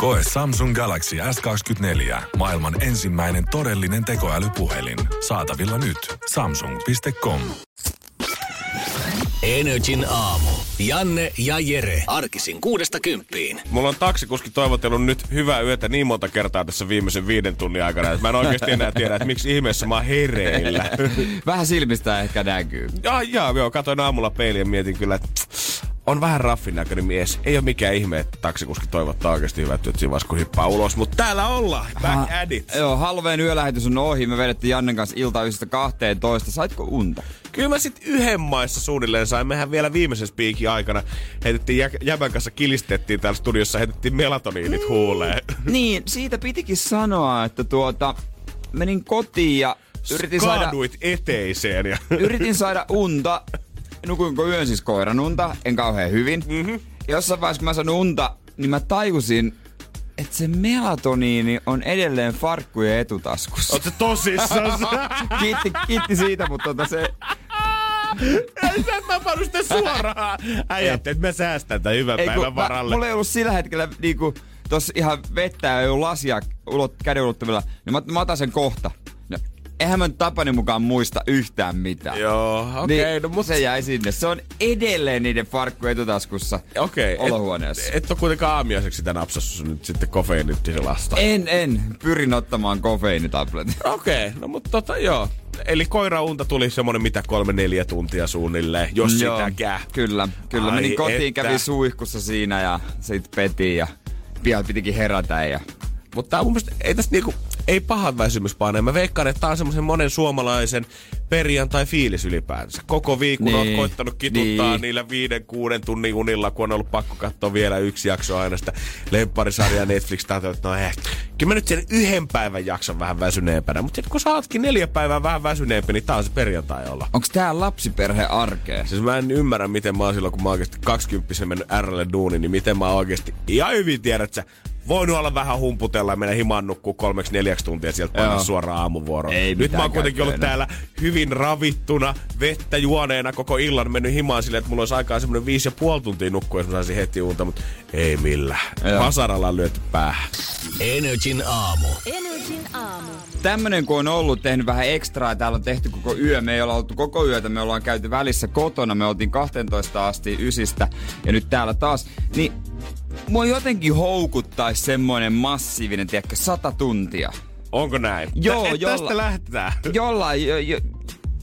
Koe Samsung Galaxy S24. Maailman ensimmäinen todellinen tekoälypuhelin. Saatavilla nyt. Samsung.com. Energin aamu. Janne ja Jere. Arkisin kuudesta kymppiin. Mulla on taksikuski toivotellut nyt hyvää yötä niin monta kertaa tässä viimeisen viiden tunnin aikana, että mä en oikeasti enää tiedä, että miksi ihmeessä mä oon hereillä. Vähän silmistä ehkä näkyy. Ja, ja, joo, katoin aamulla peiliä ja mietin kyllä, että on vähän raffin näköinen mies. Ei ole mikään ihme, että taksikuski toivottaa oikeasti hyvät työt siinä kun hippaa ulos. Mutta täällä ollaan. Back at it. Joo, Halloween yölähetys on ohi. Me vedettiin Jannen kanssa ilta 12. Saitko unta? Kyllä mä sit yhden maissa suunnilleen sain. Mehän vielä viimeisen spiikin aikana heitettiin jä- jäbän kanssa kilistettiin täällä studiossa, heitettiin melatoniinit huuleen. Niin, siitä pitikin sanoa, että tuota, menin kotiin ja yritin saada, Kaaduit eteiseen ja yritin saada unta. Nukuinko yön siis koiran unta, en kauhean hyvin. Mm-hmm. Jossain vaiheessa kun mä sain unta, niin mä tajusin, että se melatoniini on edelleen farkkujen etutaskussa. Oot se tosissaan? kiitti, kiitti siitä, mutta tota se... Ei sä tapannut sitä suoraan. Äijätte, että mä säästän tämän hyvän Ei, päivän kun mä, varalle. mulla ei ollut sillä hetkellä niinku, tossa ihan vettä ja ei ollut lasia ulot, käden ulottuvilla, niin mä, mä otan sen kohta. Eihän mä tapani mukaan muista yhtään mitään. Joo, okei, niin, no mut... Se jäi sinne. Se on edelleen niiden farkku etutaskussa Okei, olohuoneessa. et, et ole kuitenkaan aamiaiseksi sitä napsassu nyt sitten kofeiinittiselasta. En, en. Pyrin ottamaan kofeiinitabletin. Okei, no mutta tota joo. Eli koiraunta tuli semmonen mitä kolme neljä tuntia suunnilleen, jos Joo, sitäkään. Kyllä, kyllä. Ai Menin kotiin, että. kävin suihkussa siinä ja sit petiin ja pian pitikin herätä ja... Mutta tää mun mielestä ei tästä niinku, ei pahan väsymyspaine. Mä veikkaan, että tää on semmoisen monen suomalaisen perjantai-fiilis ylipäänsä. Koko viikon niin, oot koittanut kituttaa niin. niillä viiden, kuuden tunnin unilla, kun on ollut pakko katsoa vielä yksi jakso aina sitä lempparisarjaa Netflix että no eh, kyllä mä nyt sen yhden päivän jakson vähän väsyneempänä. Mutta kun sä ootkin neljä päivää vähän väsyneempi, niin tää on se perjantai olla. Onks tää lapsiperhe arkea? Siis mä en ymmärrä, miten mä oon silloin, kun mä oon oikeasti 20 mennyt RL duuniin, niin miten mä oon oikeasti ihan hyvin tiedän, että sä voinut olla vähän humputella ja mennä himaan nukkuu kolmeksi neljäksi tuntia sieltä painaa suoraan aamuvuoroon. Ei Nyt mä oon kuitenkin ollut täällä hyvin ravittuna, vettä juoneena koko illan, mennyt himaan silleen, että mulla olisi aikaa semmoinen viisi ja puoli tuntia nukkua, jos mä saisin heti unta, mutta ei millään. Joo. Vasaralla on lyöty päähän. Energin aamu. Energin aamu. Tämmönen kun on ollut tehnyt vähän ekstraa, täällä on tehty koko yö, me ei olla oltu koko yötä, me ollaan käyty välissä kotona, me oltiin 12 asti ysistä ja nyt täällä taas, niin mua jotenkin houkuttais semmoinen massiivinen, tiedätkö, sata tuntia. Onko näin? Joo, Tä- jolla- Tästä lähdetään. Jollain, jo, jo,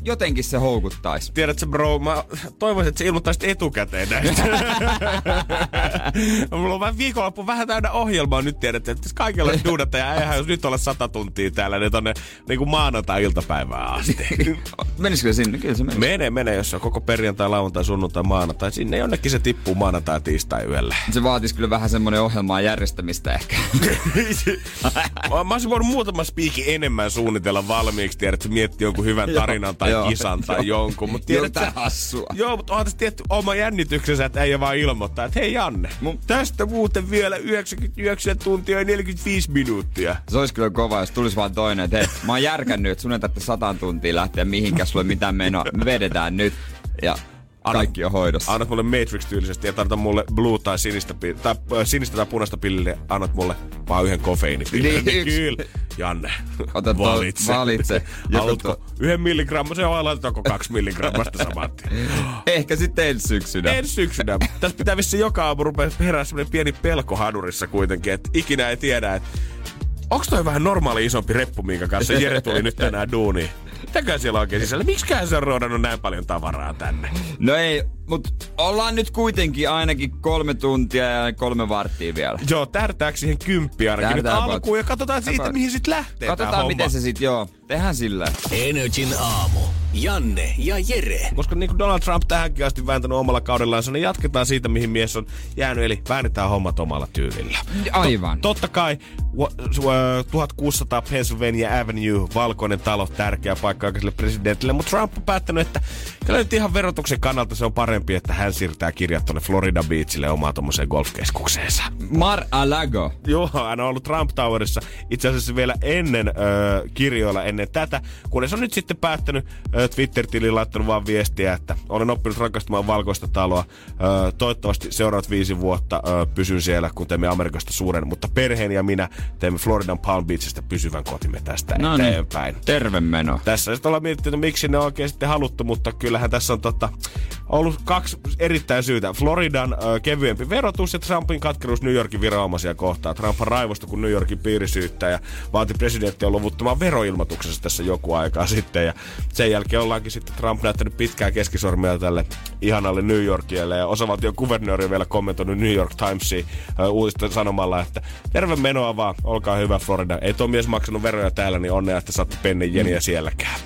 jotenkin se houkuttais. Tiedätkö bro, mä toivoisin, että sä ilmoittaisit etukäteen näistä. Mulla on vähän viikonloppu vähän täynnä ohjelmaa nyt tiedät, että kaikilla on duudata ja eihän jos nyt ole sata tuntia täällä, niin tonne niin kuin maanantai-iltapäivään asti. Menisikö sinne? Kyllä se menisi. Menee, menee, jos on koko perjantai, lauantai, sunnuntai, maanantai. Sinne jonnekin se tippuu maanantai tiistai yöllä. Se vaatis kyllä vähän semmonen ohjelmaa järjestämistä ehkä. mä mä olisin voinut muutama spiikin enemmän suunnitella valmiiksi, tiedät, että miettii jonkun hyvän tarinan tai Joo, kisan tai jonkun. Mutta tiedät, sä- hassua. Joo, mutta onhan tässä tietty oma jännityksensä, että ei vaan ilmoittaa, että hei Janne, mun tästä muuten vielä 99 tuntia ja 45 minuuttia. Se olisi kyllä kova, jos tulisi vaan toinen, että hei, mä oon järkännyt, että sun ei tarvitse sataan tuntia lähteä mihinkään, sulla ei mitään menoa. Me vedetään nyt ja kaikki on hoidossa. Annat mulle Matrix-tyylisesti ja tarvita mulle blue tai sinistä, tai, sinistä tai punaista pilliä, annat mulle vaan yhden kofeiinipillin. Niin. Kyllä, Janne, Ota valitse. valitse. Haluatko tuo- yhden milligrammasen vai laitetaanko kaksi milligrammasta saman? Ehkä sitten ensi syksynä. Ensi syksynä. Tässä pitää vissi joka aamu rupea herää semmonen pieni pelko hadurissa kuitenkin, että ikinä ei tiedä, että onks toi vähän normaali isompi reppu, minkä kanssa Jere tuli nyt tänään duuniin? Mitäkään siellä oikein sisällä? Miksiköhän se on roodannut näin paljon tavaraa tänne? No ei, mut ollaan nyt kuitenkin ainakin kolme tuntia ja kolme varttia vielä. Joo, tärtääkö siihen kymppi ainakin nyt alkuun ja katsotaan siitä, Katsotaan. mihin sit lähtee Katsotaan homma. miten se sit, joo. Tehdään sillä. Energin aamu. Janne ja Jere. Koska niin kuin Donald Trump tähänkin asti vääntänyt omalla kaudellaan, niin jatketaan siitä, mihin mies on jäänyt, eli väännetään hommat omalla tyylillä. Aivan. To, totta kai wa, su, uh, 1600 Pennsylvania Avenue, valkoinen talo, tärkeä paikka aikaiselle presidentille, mutta Trump on päättänyt, että kyllä nyt ihan verotuksen kannalta se on parempi, että hän siirtää kirjat tuonne Florida Beachille omaan tuommoiseen golfkeskukseensa. Mar Alago. Joo, hän on ollut Trump Towerissa itse asiassa vielä ennen ö, kirjoilla ennen tätä, kunnes on nyt sitten päättänyt ö, Twitter-tiliin laittanut vaan viestiä, että olen oppinut rakastamaan valkoista taloa. Ö, toivottavasti seuraavat viisi vuotta ö, pysyn siellä, kun teemme Amerikasta suuren, mutta perheeni ja minä teemme Floridan Palm Beachistä pysyvän kotimme tästä No niin, eteenpäin. terve meno. Tässä sitten ollaan mietitty, että miksi ne on oikein sitten haluttu, mutta kyllähän tässä on tota, ollut kaksi erittäin syytä. Floridan ö, kevyempi verotus ja Trumpin katkeruus New Yorkin viranomaisia kohtaan. Trump raivosta, kun New Yorkin piirisyyttäjä vaati presidenttiä luvuttamaan veroilmoituksessa tässä joku aikaa sitten. Ja sen jälkeen ollaankin sitten Trump näyttänyt pitkää keskisormia tälle ihanalle New Yorkille. Ja osavaltion kuvernööri on vielä kommentoinut New York Timesiin ö, uutista sanomalla, että terve menoa vaan, olkaa hyvä Florida. Ei tuo mies maksanut veroja täällä, niin onnea, että saatte pennen jeniä sielläkään.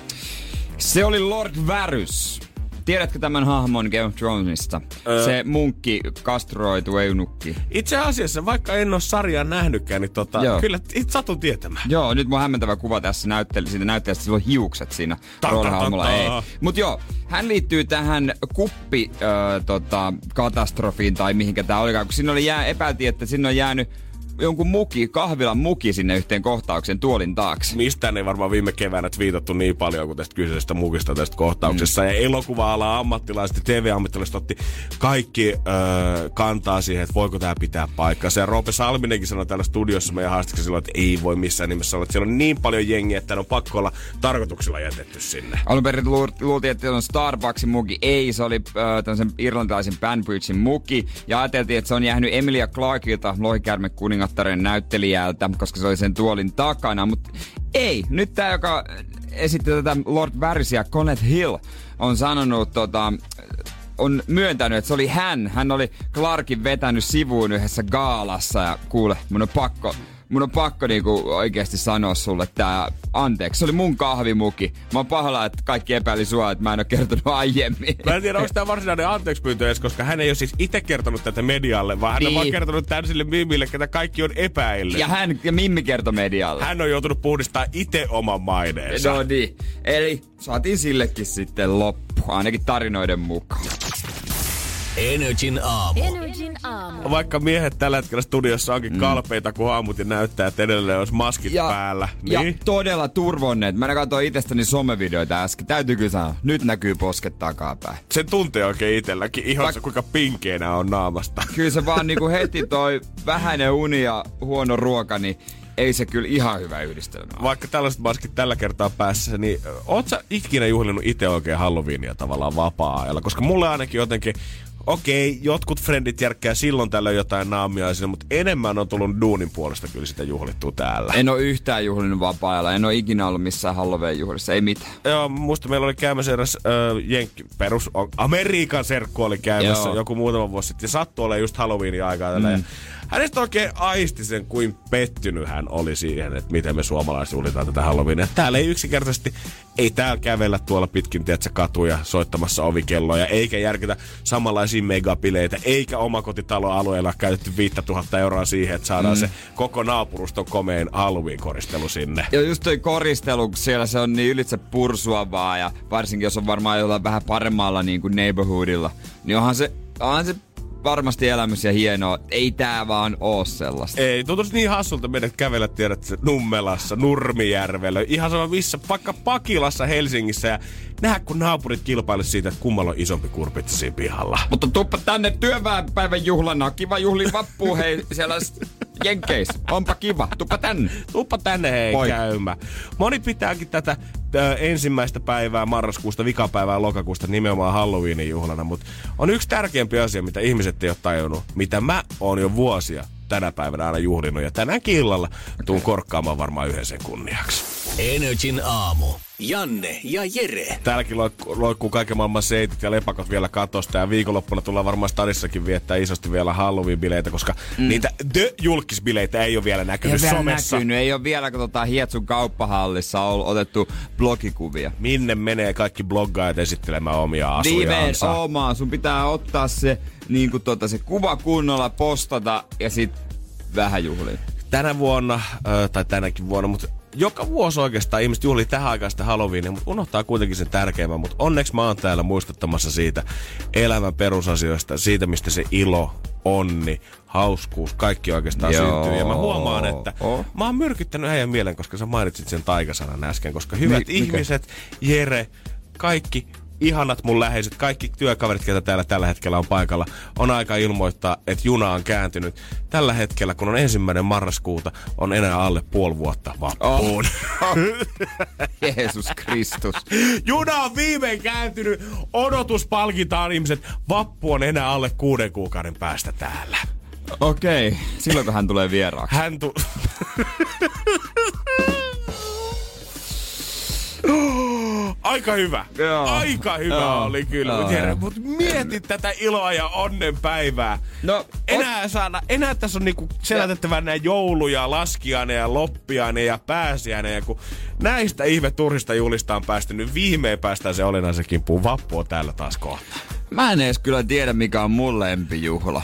Se oli Lord Varys. Tiedätkö tämän hahmon Game of Thronesista? Öö. Se munkki, kastroitu eunukki. Itse asiassa, vaikka en ole sarjaa nähnytkään, niin tota, Joo. kyllä it, satun tietämään. Joo, nyt mun hämmentävä kuva tässä näytteli, siitä näyttelijästä sillä on hiukset siinä roolihahmolla. Ei. Mut joo, hän liittyy tähän kuppi ö, tota, katastrofiin tai mihinkä tää olikaan, kun sinne oli jää, epäiltiin, että sinne on jäänyt jonkun muki, kahvilan muki sinne yhteen kohtaukseen tuolin taakse. Mistään ei varmaan viime keväänä twiitattu niin paljon kuin tästä kyseisestä mukista tästä kohtauksessa. Mm. Ja elokuva-alan ammattilaiset ja TV-ammattilaiset otti kaikki öö, kantaa siihen, että voiko tämä pitää paikkansa. Ja Roope Salminenkin sanoi täällä studiossa meidän haastiksessa silloin, että ei voi missään nimessä olla. Että siellä on niin paljon jengiä, että on pakko olla tarkoituksella jätetty sinne. Alun perin luul- luultiin, että se on Starbucksin muki. Ei, se oli äh, tämmöisen irlantilaisen Banbridgein muki. Ja ajateltiin, että se on jäänyt Emilia Clarkilta, lohikärme kuningattaren näyttelijältä, koska se oli sen tuolin takana. Mutta ei, nyt tämä, joka esitti tätä Lord Varisia, Conet Hill, on sanonut tota, on myöntänyt, että se oli hän. Hän oli Clarkin vetänyt sivuun yhdessä gaalassa ja kuule, mun on pakko, mun on pakko niinku oikeasti sanoa sulle tää anteeksi. Se oli mun kahvimuki. Mä oon pahalla, että kaikki epäili sua, että mä en oo kertonut aiemmin. Mä en tiedä, onko tämä varsinainen anteeksi pyyntö edes, koska hän ei ole siis itse kertonut tätä medialle, vaan hän on Niin. vaan kertonut tämän sille mimille, ketä kaikki on epäillyt. Ja hän ja Mimmi kertoi medialle. Hän on joutunut puhdistaa itse oman maineensa. No niin. Eli saatiin sillekin sitten loppu, ainakin tarinoiden mukaan. Energin aamu. Energin aamu. Vaikka miehet tällä hetkellä studiossa onkin mm. kalpeita kuin aamut ja näyttää, että edelleen olisi maskit päällä. ja Niin? todella turvonneet. Mä katsoin itsestäni somevideoita äsken. Täytyy kyllä sanoa, nyt näkyy posket takapäin. Sen tuntee oikein itselläkin ihan se, kuinka pinkeinä on naamasta. Kyllä se vaan niinku heti toi vähäinen uni ja huono ruoka, niin ei se kyllä ihan hyvä yhdistelmä. Vaikka tällaiset maskit tällä kertaa päässä, niin oot sä ikinä juhlinut itse oikein Halloweenia tavallaan vapaa-ajalla? Koska mulle ainakin jotenkin, okei, jotkut frendit järkkää silloin tällöin jotain naamiaisille, mutta enemmän on tullut duunin puolesta kyllä sitä juhlittua täällä. En oo yhtään juhlinut vapaa-ajalla, en oo ikinä ollut missään Halloween juhlissa, ei mitään. Joo, muista meillä oli käymässä eräs ö, Jenkki, perus, Amerikan serkku oli käymässä Joo. joku muutama vuosi sitten. Ja sattui olemaan just Halloweenin aikaa tällä. Mm. Hänestä oikein aisti sen, kuin pettynyt hän oli siihen, että miten me suomalaiset juhlitaan tätä Halloweenia. Täällä ei yksinkertaisesti, ei täällä kävellä tuolla pitkin, tiedätkö, katuja soittamassa ovikelloja, eikä järkitä samanlaisia megapileitä, eikä omakotitaloalueella käytetty 5000 euroa siihen, että saadaan mm. se koko naapuruston komein Halloween-koristelu sinne. Ja just toi koristelu, kun siellä se on niin ylitse pursuavaa ja varsinkin jos on varmaan jollain vähän paremmalla niin kuin neighborhoodilla, niin onhan se, onhan se varmasti elämys ja hienoa. Ei tää vaan oo sellaista. Ei, tuntuisi niin hassulta meidän kävellä, tiedät, se Nummelassa, Nurmijärvellä, ihan sama missä, vaikka Pakilassa, Helsingissä ja nähdä, kun naapurit kilpailisi siitä, että kummalla on isompi kurpitsi siinä pihalla. Mutta tuppa tänne työväenpäivän juhlana. Kiva juhli vappu, hei, siellä Jenkeis. Onpa kiva. Tuppa tänne. Tuppa tänne hei Moi. käymään. Moni pitääkin tätä ö, ensimmäistä päivää marraskuusta, vikapäivää lokakuusta nimenomaan Halloweenin juhlana, mutta on yksi tärkeämpi asia, mitä ihmiset ei ole tajunnut, mitä mä oon jo vuosia tänä päivänä aina juhlinut ja tänäänkin illalla tuun korkkaamaan varmaan yhden sen kunniaksi. Energin aamu. Janne ja Jere. Täälläkin loikkuu, loikkuu kaiken maailman seitit ja lepakot vielä katosta. Ja viikonloppuna tullaan varmaan stadissakin viettää isosti vielä Halloween-bileitä, koska mm. niitä The-julkisbileitä ei ole vielä näkynyt ei ole somessa. näkynyt, ei ole vielä, kun tota Hietsun kauppahallissa on otettu blogikuvia. Minne menee kaikki bloggaajat esittelemään omia asujaansa? Nimenomaan, sun pitää ottaa se, niin kuin tota, se kuva kunnolla, postata ja sit vähän juhliin. Tänä vuonna, tai tänäkin vuonna, mutta joka vuosi oikeastaan ihmiset juhlii tähän aikaan sitä Halloweenia, mutta unohtaa kuitenkin sen tärkeimmän. Mutta onneksi mä oon täällä muistuttamassa siitä elämän perusasioista, siitä mistä se ilo, onni, hauskuus, kaikki oikeastaan Joo. syntyy. Ja mä huomaan, että mä oon myrkyttänyt äijän mielen, koska sä mainitsit sen taikasanan äsken, koska hyvät Mi- ihmiset, Jere, kaikki ihanat mun läheiset, kaikki työkaverit, ketä täällä tällä hetkellä on paikalla, on aika ilmoittaa, että juna on kääntynyt. Tällä hetkellä, kun on ensimmäinen marraskuuta, on enää alle puoli vuotta vappuun. Oh. Jeesus Kristus. Juna on viimein kääntynyt. Odotus palkitaan ihmiset. Vappu on enää alle kuuden kuukauden päästä täällä. Okei, silloin kun hän tulee vieraaksi. Hän tu... Aika hyvä. Joo. Aika hyvä Joo. oli kyllä. Joo. Mut Jere, mut mieti tätä iloa ja onnen päivää. No, enää, saada, enää tässä on niinku selätettävän nämä jouluja, laskiainen ja loppiainen ja pääsiäinen. Ja kun näistä ihme turhista julista on päästy, niin viimein päästään se olennaisen kimppuun. Vappu on täällä taas kohta. Mä en edes kyllä tiedä, mikä on mun lempijuhla.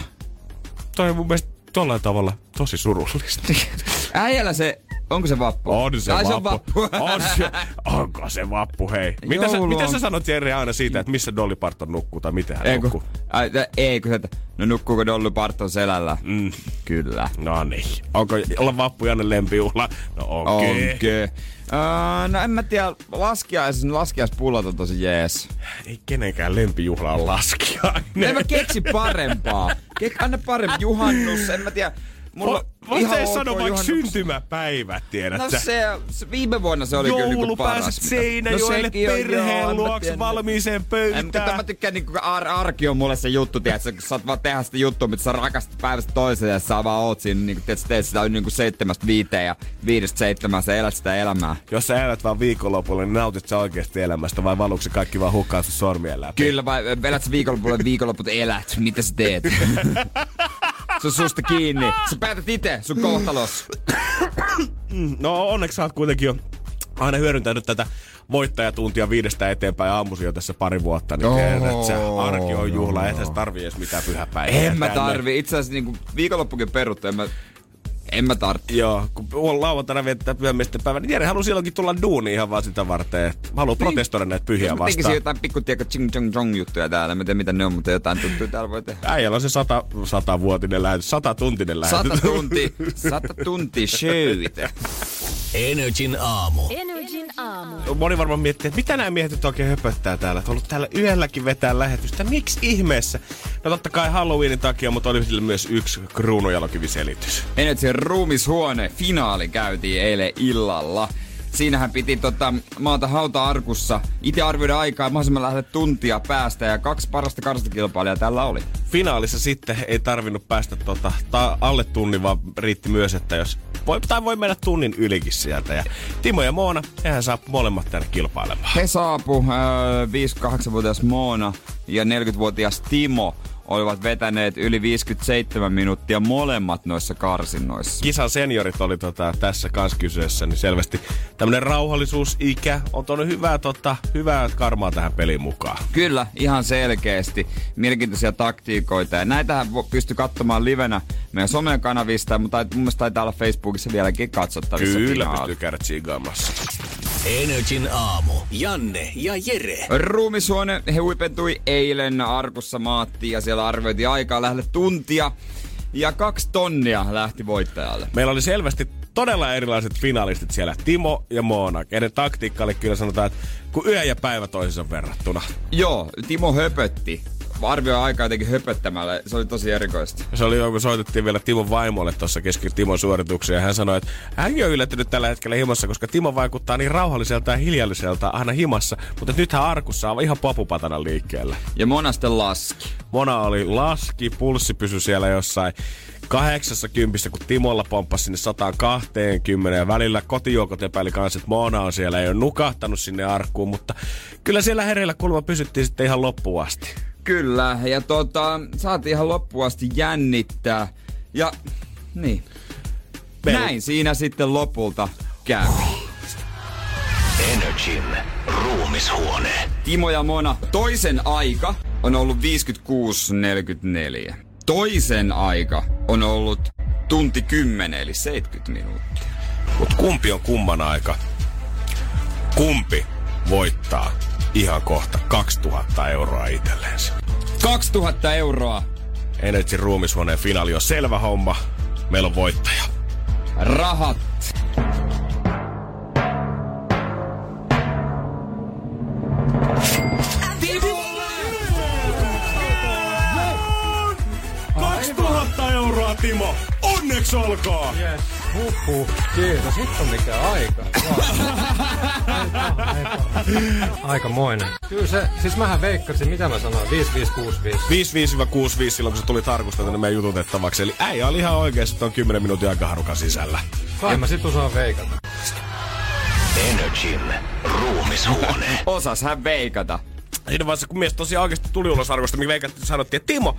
Toi on mun mielestä tollain tavalla tosi surullista. Äijällä se, onko se vappu? On se Ai, vappu. se on vappu. On se, onko se vappu, hei. Mitä sä, mitä sä sanot Jere aina siitä, että missä Dolly Parton nukkuu tai miten hän Ei nukkuu? ai, tä- ei kun se, että no nukkuuko Dolly Parton selällä? Mm. Kyllä. No niin. Onko olla vappu Janne lempijuhla? No okei. Okay. Onke. Uh, no en mä tiedä, laskiais, laskiaispullot on tosi jees. Ei kenenkään lempijuhla on laskiainen. En mä keksi parempaa. Kek, anna parempi juhannus, en mä tiedä. Mulla Vo- Voit sä sanoa vaikka juhannus. syntymäpäivät, tiedät No sä? se, se, viime vuonna se oli kyllä Joulu niinku paras. pääset Seinäjoelle joo, perheen luokse valmiiseen En, mutta pöytään. mä tykkään niinku, kun ar- arki on mulle se juttu, tiedätkö, kun sä oot vaan tehdä sitä juttua, mitä sä rakastat päivästä toiseen ja sä vaan oot siinä, niinku, tiedätkö, teet sitä niinku seitsemästä viiteen ja viidestä seitsemään, sä elät sitä elämää. Jos sä elät vaan viikonlopulla, niin nautit sä oikeasti elämästä vai valuuko se kaikki vaan hukkaan sun sormien läpi? Kyllä, vai elät sä viikonlopulle viikonloput elät, mitä sä teet? se on susta kiinni. Sä päätät itse sun kohtalos. No onneksi sä oot kuitenkin jo aina hyödyntänyt tätä voittajatuntia viidestä eteenpäin aamusi jo tässä pari vuotta, niin tiedät, että se arki on juhla, joo. et sä tarvii edes mitään pyhäpäivää. En mä tänne. tarvi. Itse asiassa niinku viikonloppukin peruttu, en mä, en mä tarvi. Joo, kun on lauantaina viettää pyhämiesten päivä, niin Jere haluaa silloinkin tulla duuniin ihan vaan sitä varten, haluaa protestoida näitä pyhiä Jos mä tekisin vastaan. jotain pikku, tiedätkö, ching chong chong juttuja täällä, mä tiedä mitä ne on, mutta jotain tuttuja täällä voi tehdä. Äijällä on se sata, satavuotinen lähetys, satatuntinen lähetys. Sata tunti, sata tunti showita. Energin aamu. Energin aamu. Moni varmaan miettii, että mitä nämä miehet nyt oikein höpöttää täällä. Että on ollut täällä yölläkin vetää lähetystä. Miksi ihmeessä? No totta kai Halloweenin takia, mutta oli sillä myös yksi kruunujalokiviselitys. Energin ruumishuone finaali käytiin eilen illalla. Siinähän piti tota, maata hauta-arkussa itse arvioida aikaa mahdollisimman lähelle tuntia päästä ja kaksi parasta karstakilpailijaa tällä oli. Finaalissa sitten ei tarvinnut päästä tota, ta- alle tunnin, vaan riitti myös, että jos voi, tai voi mennä tunnin ylikin sieltä. Ja Timo ja Moona, hehän saa molemmat tänne kilpailemaan. He saapu, äh, 58-vuotias Moona ja 40-vuotias Timo olivat vetäneet yli 57 minuuttia molemmat noissa karsinnoissa. Kisan seniorit oli tota, tässä kanssa kyseessä, niin selvästi tämmönen rauhallisuusikä on tuonut hyvää, tota, hyvää karmaa tähän peliin mukaan. Kyllä, ihan selkeästi. Mielenkiintoisia taktiikoita. Ja näitähän pystyy katsomaan livenä meidän somen kanavista, mutta mun mielestä taitaa olla Facebookissa vieläkin katsottavissa. Kyllä finaali. pystyy käydä tsiigaamassa. Energin aamu. Janne ja Jere. Ruumisuone, he huipentui eilen Arkussa maattiin ja siellä arvioitiin aikaa lähelle tuntia. Ja kaksi tonnia lähti voittajalle. Meillä oli selvästi todella erilaiset finalistit siellä. Timo ja Moona, kenen taktiikka oli kyllä sanotaan, että kun yö ja päivä toisensa verrattuna. Joo, Timo höpötti. Arvioi aikaa jotenkin höpöttämällä. Se oli tosi erikoista. Se oli jo, kun soitettiin vielä Timon vaimolle tuossa kesken Timon suorituksia. Ja hän sanoi, että hänkin on yllättynyt tällä hetkellä himassa, koska Timo vaikuttaa niin rauhalliselta ja hiljalliselta aina himassa. Mutta nythän arkussa on ihan popupatana liikkeellä. Ja Mona sitten laski. Mona oli laski, pulssi pysyi siellä jossain 80, kun Timolla pomppasi sinne 120 ja välillä kotijuokot epäili kanssa, että Moona on siellä, ei ole nukahtanut sinne arkkuun, mutta kyllä siellä hereillä kulma pysyttiin sitten ihan loppuun asti. Kyllä, ja tota, saatiin ihan loppuun asti jännittää. Ja niin, Meillä- näin siinä sitten lopulta kävi. Energin ruumishuone. Timo ja Mona, toisen aika on ollut 56.44. Toisen aika on ollut tunti 10 eli 70 minuuttia. Mutta kumpi on kumman aika? Kumpi voittaa ihan kohta 2000 euroa itselleensä? 2000 euroa Energy ruumishuoneen finaali on selvä homma. Meillä on voittaja. rahat. On 2000 euroa, Timo! Onneksi olkoon! Yes. Huhhuh. Kiitos. Hitto mikä aika. Aikamoinen. Kyllä se, siis mähän veikkasin, mitä mä sanoin, 5565. 55-65 silloin, kun se tuli tarkustaa tänne meidän jututettavaksi. Eli äijä oli ihan oikeasti ton 10 minuutin aikaharukan sisällä. Kai mä sit osaan veikata. Energin ruumishuone. Osas hän veikata. Siinä vaiheessa, kun mies tosiaan oikeasti tuli ulos arvosta, niin veikattiin, sanottiin, että Timo,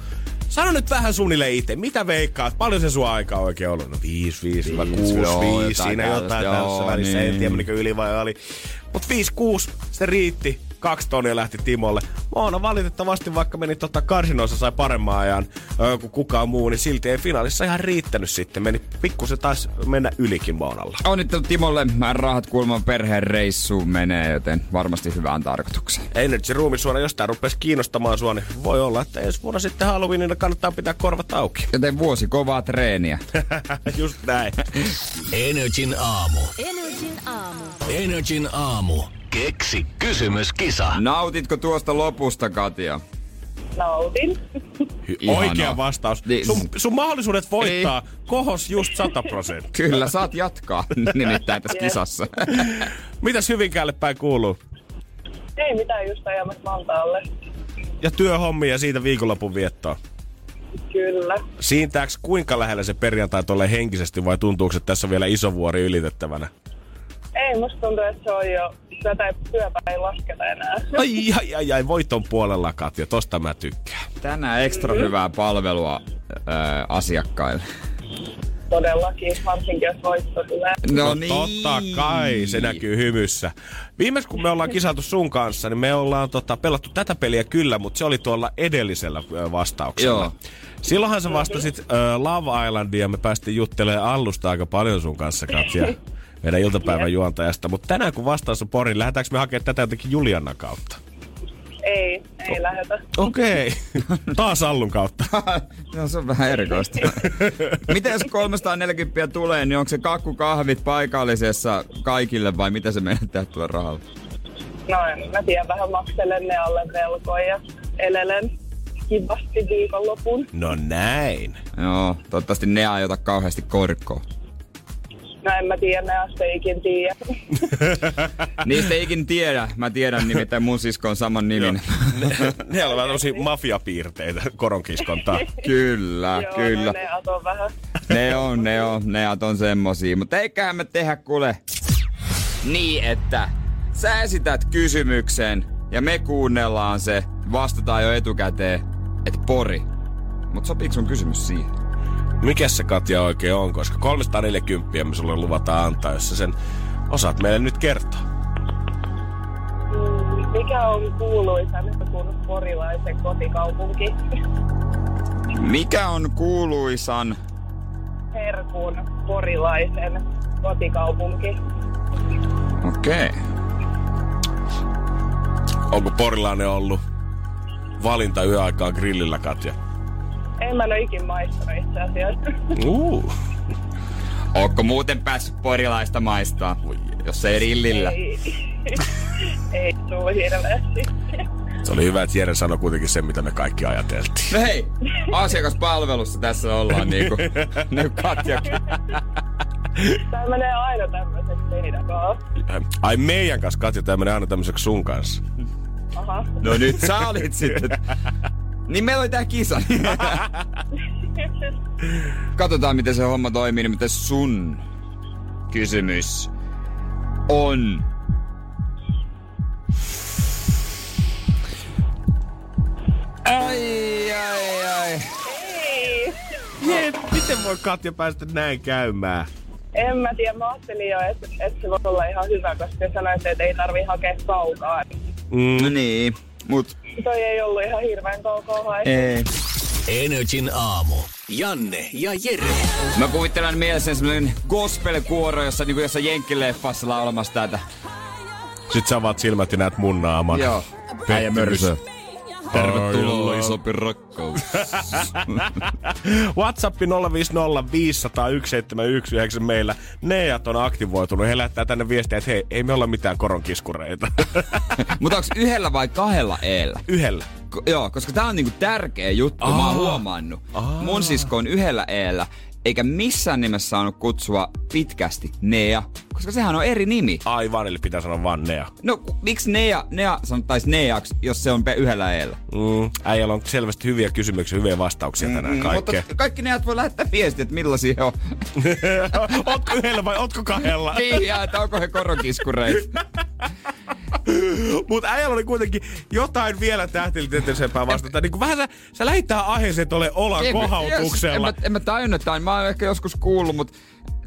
sano nyt vähän suunnilleen itse, mitä veikkaat? Paljon se sua aikaa oikein ollut? No 5, 5, 6, joo, 5, jotain siinä jotain joo, tässä välissä. En niin. tiedä, menikö yli vai oli. Mutta 5, 6, se riitti. Kaksi tonnia lähti Timolle. Moona valitettavasti, vaikka meni tota karsinoissa sai paremman ajan öö, kuin kukaan muu, niin silti ei finaalissa ihan riittänyt sitten. Meni pikkusen taas mennä ylikin Moonalla. Onnittelut Timolle. Mä rahat kulman perheen reissuun menee, joten varmasti hyvään tarkoitukseen. Energy ruumisuona, jos tää rupesi kiinnostamaan sua, niin voi olla, että ensi vuonna sitten Halloweenina kannattaa pitää korvat auki. Joten vuosi kovaa treeniä. Just näin. Energin aamu. Energin aamu. Energin aamu. Keksi kysymyskisa. Nautitko tuosta lopusta, Katja? Nautin. Ihanaa. Oikea vastaus. Niin. Sun, sun mahdollisuudet voittaa kohos just 100 prosenttia. Kyllä, saat jatkaa nimittäin tässä Yes. kisassa. Mitäs Hyvinkäälle päin kuuluu? Ei mitään just ajamassa Mantaalle. Ja työhommia ja siitä viikonlopun viettoa. Kyllä. Siintääks kuinka lähellä se perjantai tulee henkisesti vai tuntuuko, että tässä on vielä iso vuori ylitettävänä? Ei, musta tuntuu, että se on jo, tätä ei työtä ei lasketa enää. Ai, ai, ai, ai, voiton puolella Katja, tosta mä tykkään. Tänään ekstra hyvää palvelua ö, asiakkaille. Todellakin, varsinkin jos voitto tulee. No, Totta kai, se näkyy hymyssä. Viimeis kun me ollaan kisailtu sun kanssa, niin me ollaan tota, pelattu tätä peliä kyllä, mutta se oli tuolla edellisellä vastauksella. Joo. Silloinhan sä vastasit ö, Love Islandia ja me päästiin juttelemaan Allusta aika paljon sun kanssa, Katja. Meidän iltapäivän juontajasta. Mutta tänään kun vastaus on Porin, lähdetäänkö me hakemaan tätä jotenkin Juliannan kautta? Ei, ei lähetä. Okei. Taas Allun kautta. no, se on vähän erikoista. Miten jos 340 tulee, niin onko se kakkukahvit paikallisessa kaikille vai mitä se meidän tehdä tuolla rahalla? No en mä tiedä, vähän makselen ne alle velkoja ja elelen kivasti viikonlopun. No näin. Joo, toivottavasti ne ajota kauheasti korkoa. No en mä tiedä, ne asti ikin tiedä. Niistä ikin tiedä. Mä tiedän nimittäin mun sisko on saman nimin. Ne on vähän tämmöisiä mafiapiirteitä koronkiskontaa. kyllä, Joo, kyllä. no ne aton vähän. Ne on, ne on, ne on semmosia. Mutta eiköhän me tehdä kuule niin, että sä esität kysymyksen ja me kuunnellaan se, vastataan jo etukäteen, että pori. Mut sopiiko sun kysymys siihen? Mikä se Katja oikein on, koska 340 me sulle luvataan antaa, jos sä sen osaat meille nyt kertoa. Mm, Mikä on kuuluisan kun porilaisen kotikaupunki? Mikä on kuuluisan Herkun porilaisen kotikaupunki. Okei. Okay. Onko porilainen ollut valinta yöaikaan grillillä, Katja? En mä ole ikin maistanut itse asiassa. Uh. Ootko muuten päässyt porilaista maistaa? Jos ei rillillä. Ei, ei tuu hirveästi. Se oli hyvä, että Jere sanoi kuitenkin sen, mitä me kaikki ajateltiin. No hei, asiakaspalvelussa tässä ollaan niinku, niinku Katja. Tää menee aina tämmöiseksi teidän kanssa. Ai meidän kanssa, Katja, tämä menee aina tämmöiseksi sun kanssa. Aha. No nyt sä olit sitten. Niin meillä oli tää kisa. katsotaan miten se homma toimii, niin miten sun kysymys on. Ai, ai, ai. Ei. Jee, miten voi Katja päästä näin käymään? En mä tiedä, mä ajattelin jo, että, että se voisi olla ihan hyvä, koska sanoit, että ei tarvi hakea kaukaa. Mm. No niin, mut Toi ei ollut ihan hirveän hae. ei. Energin aamu. Janne ja Jere. Mä kuvittelen mielessä semmonen gospel-kuoro, jossa niinku jossain jenkkileffassa laulamassa tätä. Sit sä avaat silmät ja näet mun naaman. Joo. Äijä mörsö. Tervetuloa isompi rakkaus. WhatsApp 050 500 1719 meillä. Neijat on aktivoitunut. He lähettää tänne viestiä, että hei, ei me olla mitään koronkiskureita. Mutta onks yhdellä vai kahdella eellä? Yhdellä. Ko- joo, koska tää on niinku tärkeä juttu, Aa. mä oon huomannut. Aa. Mun sisko on yhdellä eellä, eikä missään nimessä saanut kutsua pitkästi Nea, koska sehän on eri nimi. Aivan, eli pitää sanoa vaan Nea. No, miksi Nea, Nea sanottais Neaksi, jos se on pe- yhdellä eellä? Mm, äijällä on selvästi hyviä kysymyksiä, hyviä vastauksia tänään Mm, kaikkea. Mutta kaikki Neat voi lähettää viestiä, että millaisia he on. ootko yhdellä vai ootko kahdella? niin, ja että onko he koronkiskureita. Mutta äijällä oli kuitenkin jotain vielä tähtelitieteellisempää vastata. Niin kuin vähän sä, sä lähit tähän aiheeseen tuolle olan En kohautuksella. En mä, en mä tajunnut, että mä oon ehkä joskus kuullut, mutta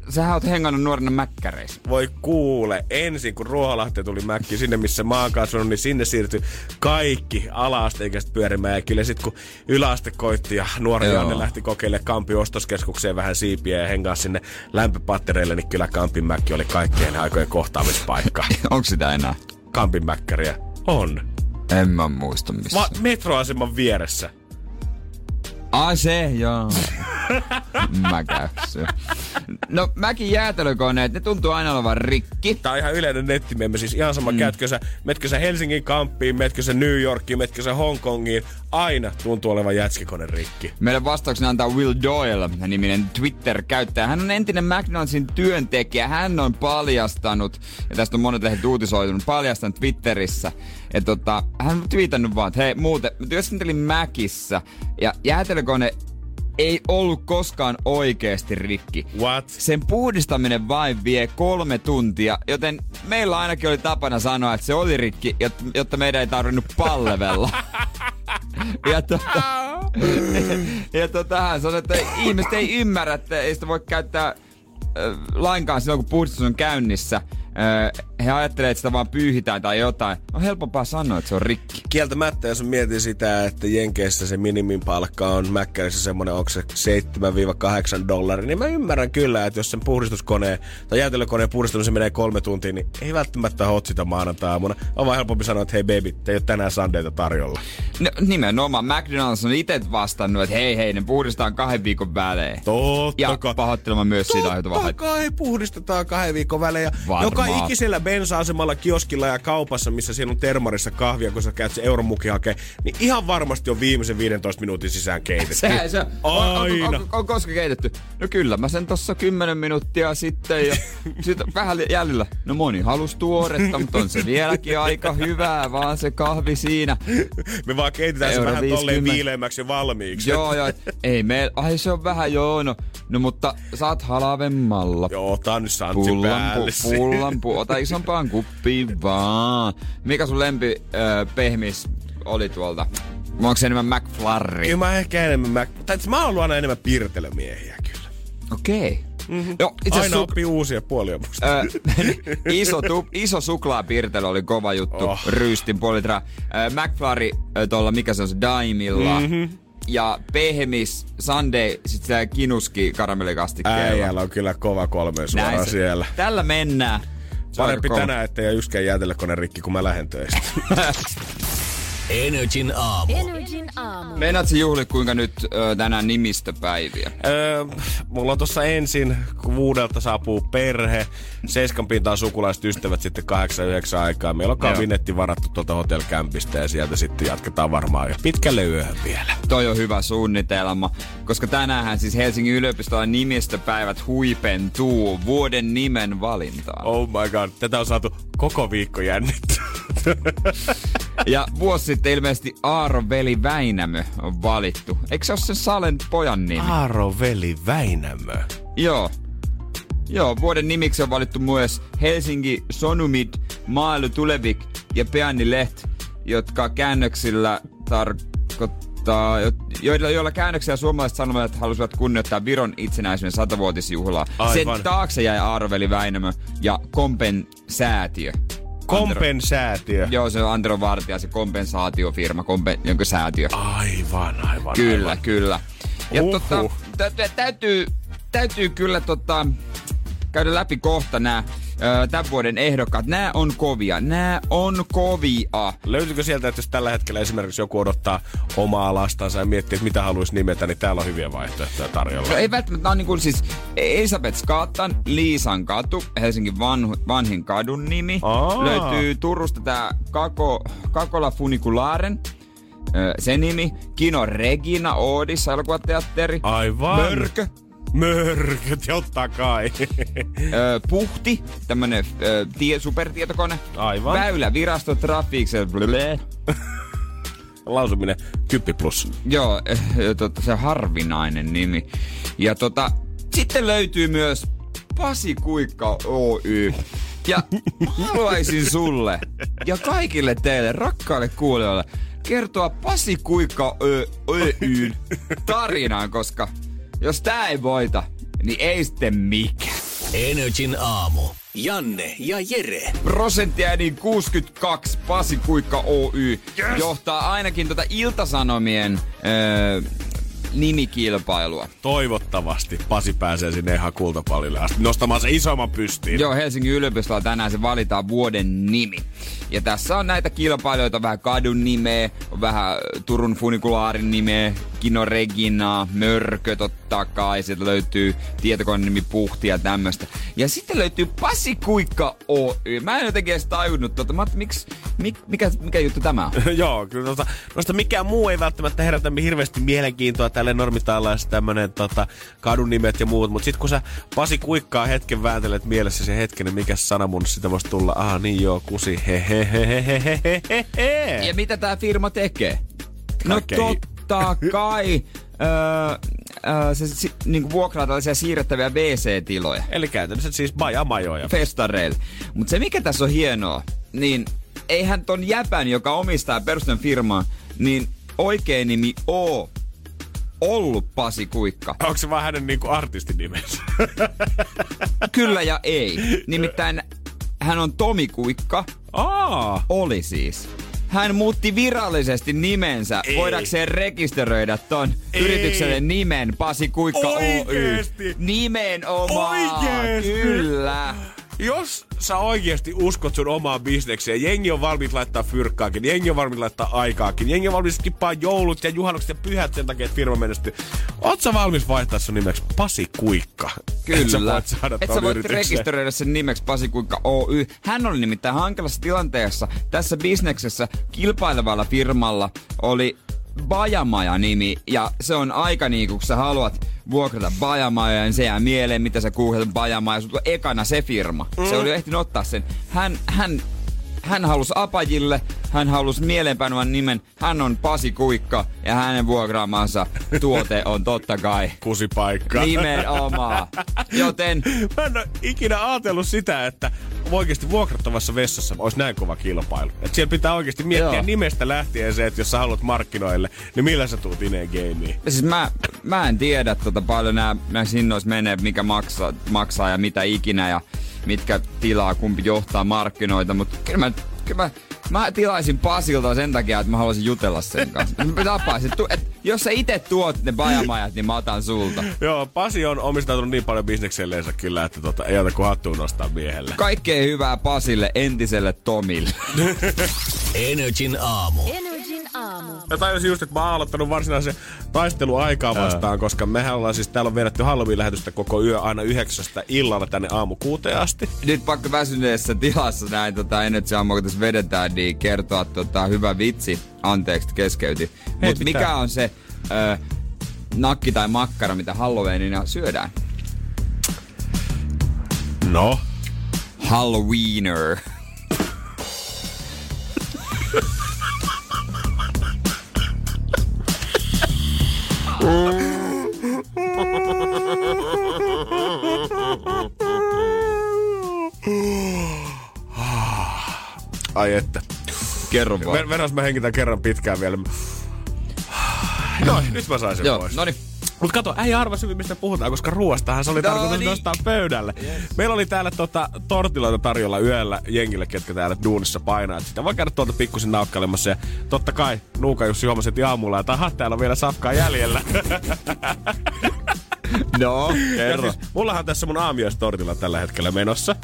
sähän oot hengannut nuorena mäkkäreissä. Voi kuule, ensin kun Ruoholahti tuli mäkki sinne, missä mä oon kasvanut, niin sinne siirtyi kaikki ala-asteikäiset pyörimään. Ja kyllä sit kun yläaste koitti ja nuori Joo. Janne lähti kokeilemaan Kampin ostoskeskukseen vähän siipiä ja hengaa sinne lämpöpattereille, niin kyllä Kampin mäkki oli kaikkien aikojen kohtaamispaikka. Onko sitä enää? Kampin mäkkäriä on. En mä muista missä. Va- metroaseman vieressä. Ai se, joo. mä käyn No mäkin jäätelökoneet, ne tuntuu aina olevan rikki. Tää on ihan yleinen nettimemme, siis ihan sama mm. käytkö sä, metkö sä Helsingin kamppiin, metkö sä New Yorkiin, metkö sä Hongkongiin, aina tuntuu olevan jätskikone rikki. Meille vastauksena antaa Will Doyle, niminen Twitter-käyttäjä. Hän on entinen McDonaldsin työntekijä. Hän on paljastanut, ja tästä on monet lehdet uutisoitunut, paljastanut Twitterissä. Että tota, hän on twiitannut vaan, että hei muuten, mä työskentelin Mäkissä, ja jäätelökone ei ollut koskaan oikeasti rikki. What? Sen puhdistaminen vain vie kolme tuntia, joten meillä ainakin oli tapana sanoa, että se oli rikki, jotta, meidän ei tarvinnut pallevella. ja tota, ja tota, hän sanoi, että ihmiset ei ymmärrä, että ei sitä voi käyttää lainkaan silloin, kun puhdistus on käynnissä. Äh, he ajattelee, että sitä vaan pyyhitään tai jotain. On helpompaa sanoa, että se on rikki. Kieltämättä, jos mietin sitä, että Jenkeissä se minimin palkka on Mäkkärissä semmonen, onko se 7-8 dollaria, niin mä ymmärrän kyllä, että jos sen puhdistuskoneen tai jäätelökoneen puhdistamisen menee kolme tuntia, niin ei välttämättä hot sitä maanantai-aamuna. On vaan helpompi sanoa, että hei baby, te ei ole tänään sandeita tarjolla. No, nimenomaan McDonald's on itse vastannut, että hei hei, ne puhdistaan kahden viikon välein. Totta Ja kai. pahoittelemaan myös siitä aiheutuvaa Totta kai puhdistetaan kahden viikon välein. Ja joka ikisellä bensa-asemalla, kioskilla ja kaupassa, missä siellä on termarissa kahvia, kun sä käyt se euromuki hakee, niin ihan varmasti on viimeisen 15 minuutin sisään keitetty. Se, se, on, on, Aina. on, on, on, koska keitetty? No kyllä, mä sen tossa 10 minuuttia sitten ja sitten vähän jäljellä. No moni halus tuoretta, mutta on se vieläkin aika hyvää, vaan se kahvi siinä. Me vaan keitetään se Euro vähän tolleen 50. viileämmäksi ja valmiiksi. Joo, joo, ei me, ai se on vähän joo, no, no mutta saat halavemmalla. Joo, ota nyt santsi Pullan, päälle. pu, pullan, pu, ota isompaan kuppiin vaan. Mikä sun lempi ö, pehmis oli tuolta? Onko se enemmän McFlurry? Kyllä mä ehkä enemmän, mä, tai mä oon ollut aina enemmän pirtelömiehiä kyllä. Okei. Okay. Mm-hmm. No, itse Aina asiassa oppii uusia puolia musta. Ö, iso, tu, iso suklaapirtely oli kova juttu. Oh. Ryystin puoli litraa. Ö, McFlurry ö, tuolla, mikä se on se, Daimilla. Mm-hmm. Ja pehmis, Sunday, sit se kinuski karamellikastikkeella. Äijällä on kyllä kova kolme suoraan siellä. Tällä mennään. Parempi tänään, ettei yksikään jäätelökone rikki, kun mä lähden töistä. Energin aamu. Energin aamu. Meinaatko juhli kuinka nyt ö, tänään nimistöpäiviä? öö, mulla on tossa ensin, kun vuodelta saapuu perhe, seiskan pintaan sukulaiset ystävät sitten 8-9 aikaa. Meillä on Joo. kabinetti varattu tuolta hotelkämpistä ja sieltä sitten jatketaan varmaan jo pitkälle yöhön vielä. Toi on hyvä suunnitelma, koska tänään siis Helsingin yliopistolla nimistöpäivät huipentuu vuoden nimen valintaan. Oh my god, tätä on saatu koko viikko jännittyä. Ja vuosi sitten ilmeisesti Aaro Veli Väinämö on valittu. Eikö se ole sen Salen pojan nimi? Aaro Veli Väinämö. Joo. Joo, vuoden nimiksi on valittu myös Helsinki Sonumid, Maalu Tulevik ja Peanni Leht, jotka käännöksillä tarkoittaa, joilla, joilla käännöksillä suomalaiset sanomat halusivat kunnioittaa Viron itsenäisyyden satavuotisjuhlaa. Aivan. Sen taakse jäi Aaroveli Väinämö ja Kompen säätiö. Kompensäätiö. Joo, se on Antero Vartija, se kompensaatiofirma, kompen, jonka säätiö. Aivan, aivan. Kyllä, aivan. kyllä. Ja Huhhuh. tota, tä- tä- täytyy, täytyy kyllä tota, käydä läpi kohta nämä tämän vuoden ehdokkaat. Nämä on kovia. Nämä on kovia. Löytyykö sieltä, että jos tällä hetkellä esimerkiksi joku odottaa omaa lastansa ja miettii, että mitä haluaisi nimetä, niin täällä on hyviä vaihtoehtoja tarjolla. No ei välttämättä, nämä on niin kuin siis Elisabeth Skaattan, Liisan katu, Helsingin vanhu, vanhin kadun nimi. Aa. Löytyy Turusta tämä Kako, Kakola Funikularen, ö, se nimi. Kino Regina Oodissa, elokuvateatteri. Aivan. Mörkö, Mörköt, totta kai. Ö, Puhti, tämmönen ö, tie, supertietokone. Aivan. Väylävirasto, Trafikse. Lausuminen kyppi plus. Joo, eh, tota, se on harvinainen nimi. Ja tota, sitten löytyy myös Pasi Kuikka Oy. Ja haluaisin sulle ja kaikille teille, rakkaille kuulijoille, kertoa Pasi Kuikka Oyn tarinan, koska jos tää ei voita, niin ei sitten mikään. Energin aamu. Janne ja Jere. Prosenttiääni 62 Pasi Kuikka Oy yes. johtaa ainakin tota Iltasanomien öö, nimikilpailua. Toivottavasti Pasi pääsee sinne ihan kultapallille asti nostamaan se isomman pystiin. Joo, Helsingin yliopistolla tänään se valitaan vuoden nimi. Ja tässä on näitä kilpailijoita, vähän kadun nimeä, vähän Turun funikulaarin nimeä, Kino Regina, Mörkö totta kai, sieltä löytyy tietokoneen nimi Puhti ja tämmöstä. Ja sitten löytyy Pasi Kuikka Oy. Mä en jotenkin edes tajunnut tota, mä miksi, mik, mikä, mikä juttu tämä on? Joo, kyllä tota, noista mikään muu ei välttämättä herätä hirveästi mielenkiintoa tälle normitaalaisessa tämmönen tota, kadun nimet ja muut, mutta sit kun sä Pasi Kuikkaa hetken vääntelet mielessä se hetken, niin mikä sana mun sitä voisi tulla? Ah niin joo, kusi, he Ja mitä tämä firma tekee? No Kaikkea- totta kai. Öö, se si, niinku vuokraa tällaisia siirrettäviä WC-tiloja Eli käytännössä siis bajamajoja. festareille. Mutta se mikä tässä on hienoa, niin eihän ton jäpän, joka omistaa perustan firmaa, niin oikein nimi oo ollut Pasi Kuikka. Onko se vaan hänen niinku artistin nimensä? Kyllä ja ei. Nimittäin hän on Tomi Kuikka, Aa, oli siis. Hän muutti virallisesti nimensä, Ei. voidakseen rekisteröidä ton Ei. yritykselle nimen Pasi Kuikka Oikeesti? Oy. Nimenomaan, Oikeesti? kyllä. Jos sä oikeasti uskot sun omaan bisnekseen, jengi on valmiit laittaa fyrkkaakin, jengi on valmiit laittaa aikaakin, jengi on valmis skippaa joulut ja juhannukset ja pyhät sen takia, että firma menestyy. Oot sä valmis vaihtaa sun nimeksi Pasi Kuikka? Kyllä. Et sä voit saada Et sä voit rekisteröidä sen nimeksi Pasi Kuikka Oy. Hän oli nimittäin hankalassa tilanteessa. Tässä bisneksessä kilpailevalla firmalla oli Bajamaja-nimi, ja se on aika niin kun sä haluat vuokrata Bajamaja, niin se jää mieleen, mitä sä kuulet Bajamaja, tulee ekana se firma. Mm. Se oli jo ehtinyt ottaa sen. Hän, hän, hän halusi apajille, hän halusi mieleenpainuvan nimen, hän on Pasi Kuikka, ja hänen vuokraamansa tuote on totta kai Kusipaikka. nimenomaan. Joten Mä en ole ikinä ajatellut sitä, että oikeasti vuokrattavassa vessassa olisi näin kova kilpailu. Et siellä pitää oikeasti miettiä Joo. nimestä lähtien se, että jos sä haluat markkinoille, niin millä sä tuut ineen gameen. Siis mä, mä en tiedä tota paljon nämä, nämä hinnoissa menee, mikä maksaa, maksaa ja mitä ikinä ja mitkä tilaa, kumpi johtaa markkinoita, mutta kyllä mä, kyllä mä, mä tilaisin Pasilta sen takia, että mä haluaisin jutella sen kanssa. Mä tapaisin, tu, et, jos sä itse tuot ne bajamajat, niin mä otan sulta. Joo, Pasi on omistautunut niin paljon bisnekselleensä kyllä, että tota, ei ota kuin hattuun nostaa miehelle. Kaikkea hyvää Pasille, entiselle Tomille. Energin aamu. Energin aamu. Mä tajusin just, että mä oon aloittanut varsinaisen taisteluaikaa vastaan, koska mehän ollaan siis, täällä on vedetty Halloween-lähetystä koko yö aina yhdeksästä illalla tänne aamu kuuteen asti. Nyt pakko väsyneessä tilassa näin tota, Energy Aamu, kun tässä vedetään, niin kertoa tota, hyvä vitsi. Anteeksi, keskeytin. Mutta mikä on se ö, nakki tai makkara, mitä Halloweenina syödään? No. Halloweener. Ai että. Kerro vaan. Ver- Verras mä hengitän kerran pitkään vielä. No, nyt mä saisin Joo, pois. no niin. Mut kato, ei arva hyvin, mistä puhutaan, koska ruoastahan se oli No tarkoitus niin. nostaa pöydälle. Meillä oli täällä tota, tortiloita tarjolla yöllä jengille, ketkä täällä duunissa painaa. Sitä voi käydä tuolta pikkusen naukkailemassa. Ja totta kai Nuuka Jussi huomasi heti aamulla, että aha, täällä on vielä safkaa jäljellä. No, ja kerro. siis, mullahan on tässä mun aamiaistortilla tällä hetkellä menossa.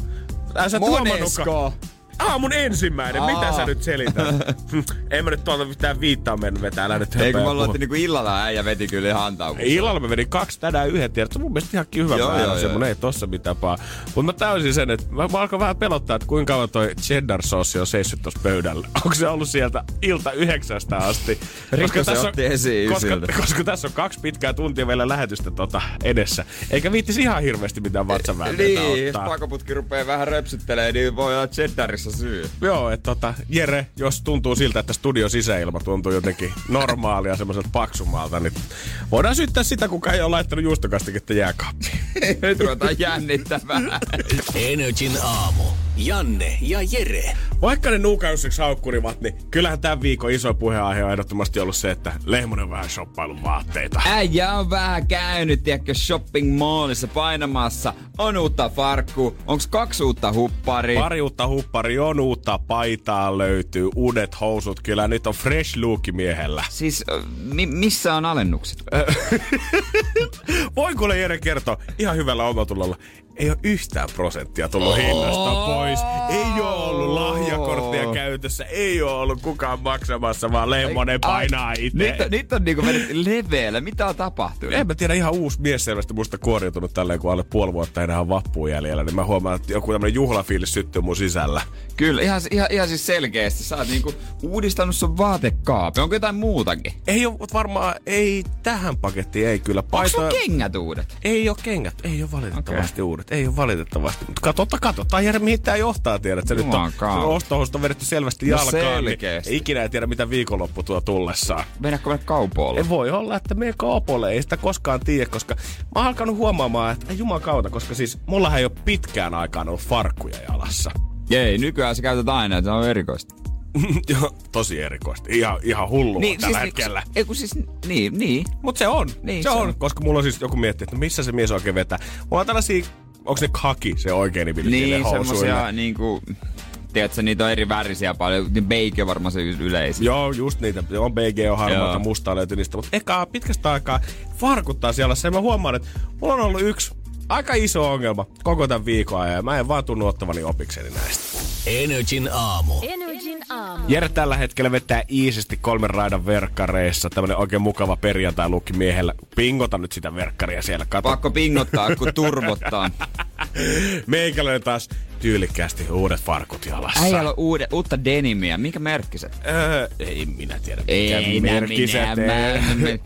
Ää, sä et huomannutkaan. Aamun ensimmäinen, mitä Aa. sä nyt selität? en mä nyt tuolta mitään viittaa mennyt vetää, älä nyt Ei kun mä luulen, niinku illalla äijä veti kyllä ihan antaukuun. Illalla mä vedin kaksi, tänään yhden tiedät. Se on mun mielestä ihan hyvä Joo, määrä, joo, semmonen joo. ei tossa mitään paha. Mutta mä täysin sen, että mä, mä alkoin vähän pelottaa, että kuinka kauan toi cheddar sossi on seissyt tossa pöydällä. Onko se ollut sieltä ilta yhdeksästä asti? Rikko se tässä otti esiin koska, ysiltä. koska, tässä on kaksi pitkää tuntia vielä lähetystä tota edessä. Eikä viittisi ihan hirveästi mitään vatsaväänteitä Niin, jos ottaa. pakoputki rupeaa vähän röpsyttelee, niin voi olla cheddarissa syy. Joo, että tota, Jere, jos tuntuu siltä, että studio sisäilma tuntuu jotenkin normaalia semmoiselta paksumalta, niin voidaan syyttää sitä, kuka ei ole laittanut juustokastiketta jääkaappiin. Nyt ruvetaan jännittämään. Energin aamu. Janne ja Jere. Vaikka ne nuukaussiksi haukkurivat, niin kyllähän tämän viikon iso puheenaihe on ehdottomasti ollut se, että Lehmonen on vähän shoppailun vaatteita. Äijä on vähän käynyt, tiedätkö, shopping mallissa painamassa. On uutta farkku, onks kaksi uutta hupparia? Pari uutta huppari on uutta paitaa löytyy, uudet housut, kyllä nyt on fresh look miehellä. Siis mi- missä on alennukset? Voin kuule Jere kertoa ihan hyvällä omatulolla. Ei ole yhtään prosenttia tullut hinnasta pois. Ei ole ollut lahjakorttia käytössä. Ei ole ollut kukaan maksamassa, vaan Lemmonen painaa itse. Nyt, on- nyt on niinku mennyt leveellä. Mitä on tapahtunut? En mä tiedä, ihan uusi mies selvästi musta kuoriutunut tälleen, kun alle puoli vuotta enää on vappuun jäljellä, niin mä huomaan, että joku tämmönen juhlafiilis syttyy mun sisällä. Kyllä, ihan, ihan, ihan siis selkeästi. Sä oot niinku uudistanut sun vaatekaapi. Onko jotain muutakin? Ei ole varmaan, ei tähän pakettiin, ei kyllä. Onko sun Paitoja- kengät uudet? Ei ole kengät, ei ole valitettavasti okay. uudet, ei ole valitettavasti. Mutta katsotta, katsotaan Jere, mihin tää johtaa, tiedät. Se nyt on, sun ostohousut on vedetty selvästi No jalkaan, selkeästi. niin ikinä ei tiedä, mitä viikonloppu tuo tullessaan. Mennäänkö mennä kaupoille? Ei voi olla, että me kaupoille ei sitä koskaan tiedä, koska mä oon alkanut huomaamaan, että jumakauta, koska siis mullahan ei ole pitkään aikaan ollut farkkuja jalassa. Ei, nykyään sä käytät aina, että se on erikoista. Joo, tosi erikoista. Ihan, ihan hullua niin, tällä siis, hetkellä. Ei kun siis, niin, niin. Mut se on. Niin, se, se on, on. koska mulla on siis joku miettii, että missä se mies oikein vetää. Mulla on tällaisia, onko se kaki se oikein nimi Niin, semmosia niinku... Tiedätkö, niitä on eri värisiä paljon. Niin beige on varmaan se yleisin. Joo, just niitä. On BG, on harmaata, mustaa löytyy niistä. Mutta eka pitkästä aikaa farkuttaa siellä se. Mä huomaan, että mulla on ollut yksi aika iso ongelma koko tämän viikon ajan. Ja mä en vaan tunnu ottavani opikseni näistä. Energin aamu. Energin aamu. Jere tällä hetkellä vetää iisisti kolmen raidan verkkareissa. Tämmönen oikein mukava perjantai-lukki miehellä. Pingota nyt sitä verkkaria siellä. Kato. Pakko pingottaa, kun turvottaa. Meikäläinen taas tyylikkäästi uudet farkut jalassa. Äijällä on uude, uutta denimiä. Minkä merkkiset? Öö, ei minä tiedä, mikä Ei, minä, merkkiset. minä, ei. mä, mä, Joo,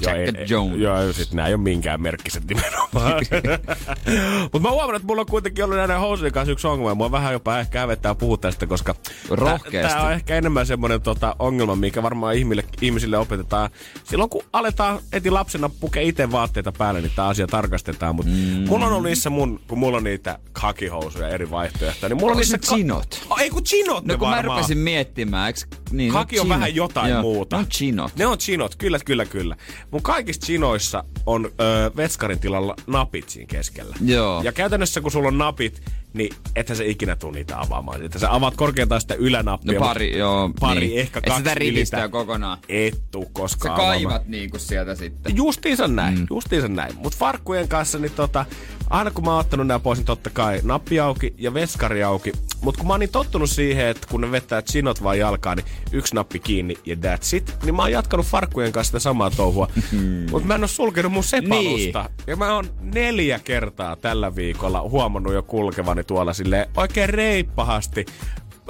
Jack ei- and ei- Jones. Joo, sit nää ei ole minkään merkkiset nimenomaan. Mutta mä huomannut, että mulla on kuitenkin ollut näiden housujen kanssa yksi ongelma. Mua vähän jopa ehkä hävettää puhua tästä, koska Rohkeasti. Tämä on ehkä enemmän semmoinen tota, ongelma, mikä varmaan ihmille, ihmisille opetetaan. Silloin kun aletaan eti lapsena pukea itse vaatteita päälle, niin tämä asia tarkastetaan. Mutta mm. mulla on ollut niissä mun, kun mulla on niitä kakihousuja eri vaihtoehtoja, niin mulla on niissä... chinot? Oh, ei kun chinot No ne kun mä varmaan. rupesin miettimään, eiks, niin, Kaki no, on chinot. vähän jotain Joo, muuta. Ne on chinot. Ne on chinot, kyllä, kyllä, kyllä. Mun kaikissa chinoissa on ö, vetskarin tilalla napit siinä keskellä. Joo. Ja käytännössä kun sulla on napit, niin ethän se ikinä tuu niitä avaamaan. Että sä avaat korkeintaan sitä ylänappia. No pari, joo. Pari, niin. ehkä Et kaksi sitä rivistää kokonaan. Et tuu Sä koskaan kaivat avaamaan. niinku sieltä sitten. Justiinsa näin, mm. justiinsa näin. Mut farkkujen kanssa, niin tota, aina kun mä oon ottanut nämä pois, niin totta kai nappi auki ja veskari auki. Mut kun mä oon niin tottunut siihen, että kun ne vetää chinot vaan jalkaan, niin yksi nappi kiinni ja that's it. Niin mä oon jatkanut farkkujen kanssa sitä samaa touhua. Mut mä en oo sulkenut mun sepalusta. Niin. Ja mä oon neljä kertaa tällä viikolla huomannut jo kulkevani tuolla sille oikein reippahasti.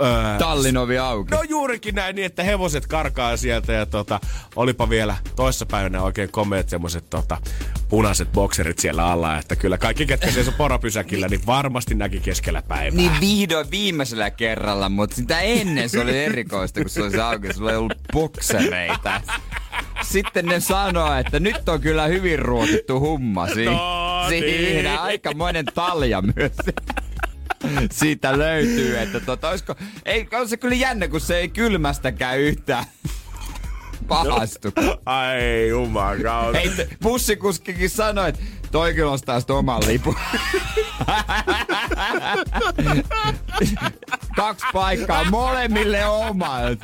Öö, Tallinovi auki. No juurikin näin niin, että hevoset karkaa sieltä ja tota, olipa vielä toissapäivänä oikein komeet semmoset tota, punaiset bokserit siellä alla, että kyllä kaikki, ketkä seisoo porapysäkillä, niin varmasti näki keskellä päivää. Niin vihdoin viimeisellä kerralla, mutta sitä ennen se oli erikoista, kun se oli se auki. Sulla ei ollut boksereita. sitten ne sanoo, että nyt on kyllä hyvin ruokittu hummasi. No Siinä niin. aikamoinen talja myös. Siitä löytyy, että tota, olisiko, ei, on se kyllä jännä, kun se ei kylmästäkään yhtään pahastu. Ai jumakauta. Hei, bussikuskikin sanoi, että toi kyllä ostaa sit oman lipun. Kaksi paikkaa molemmille omat.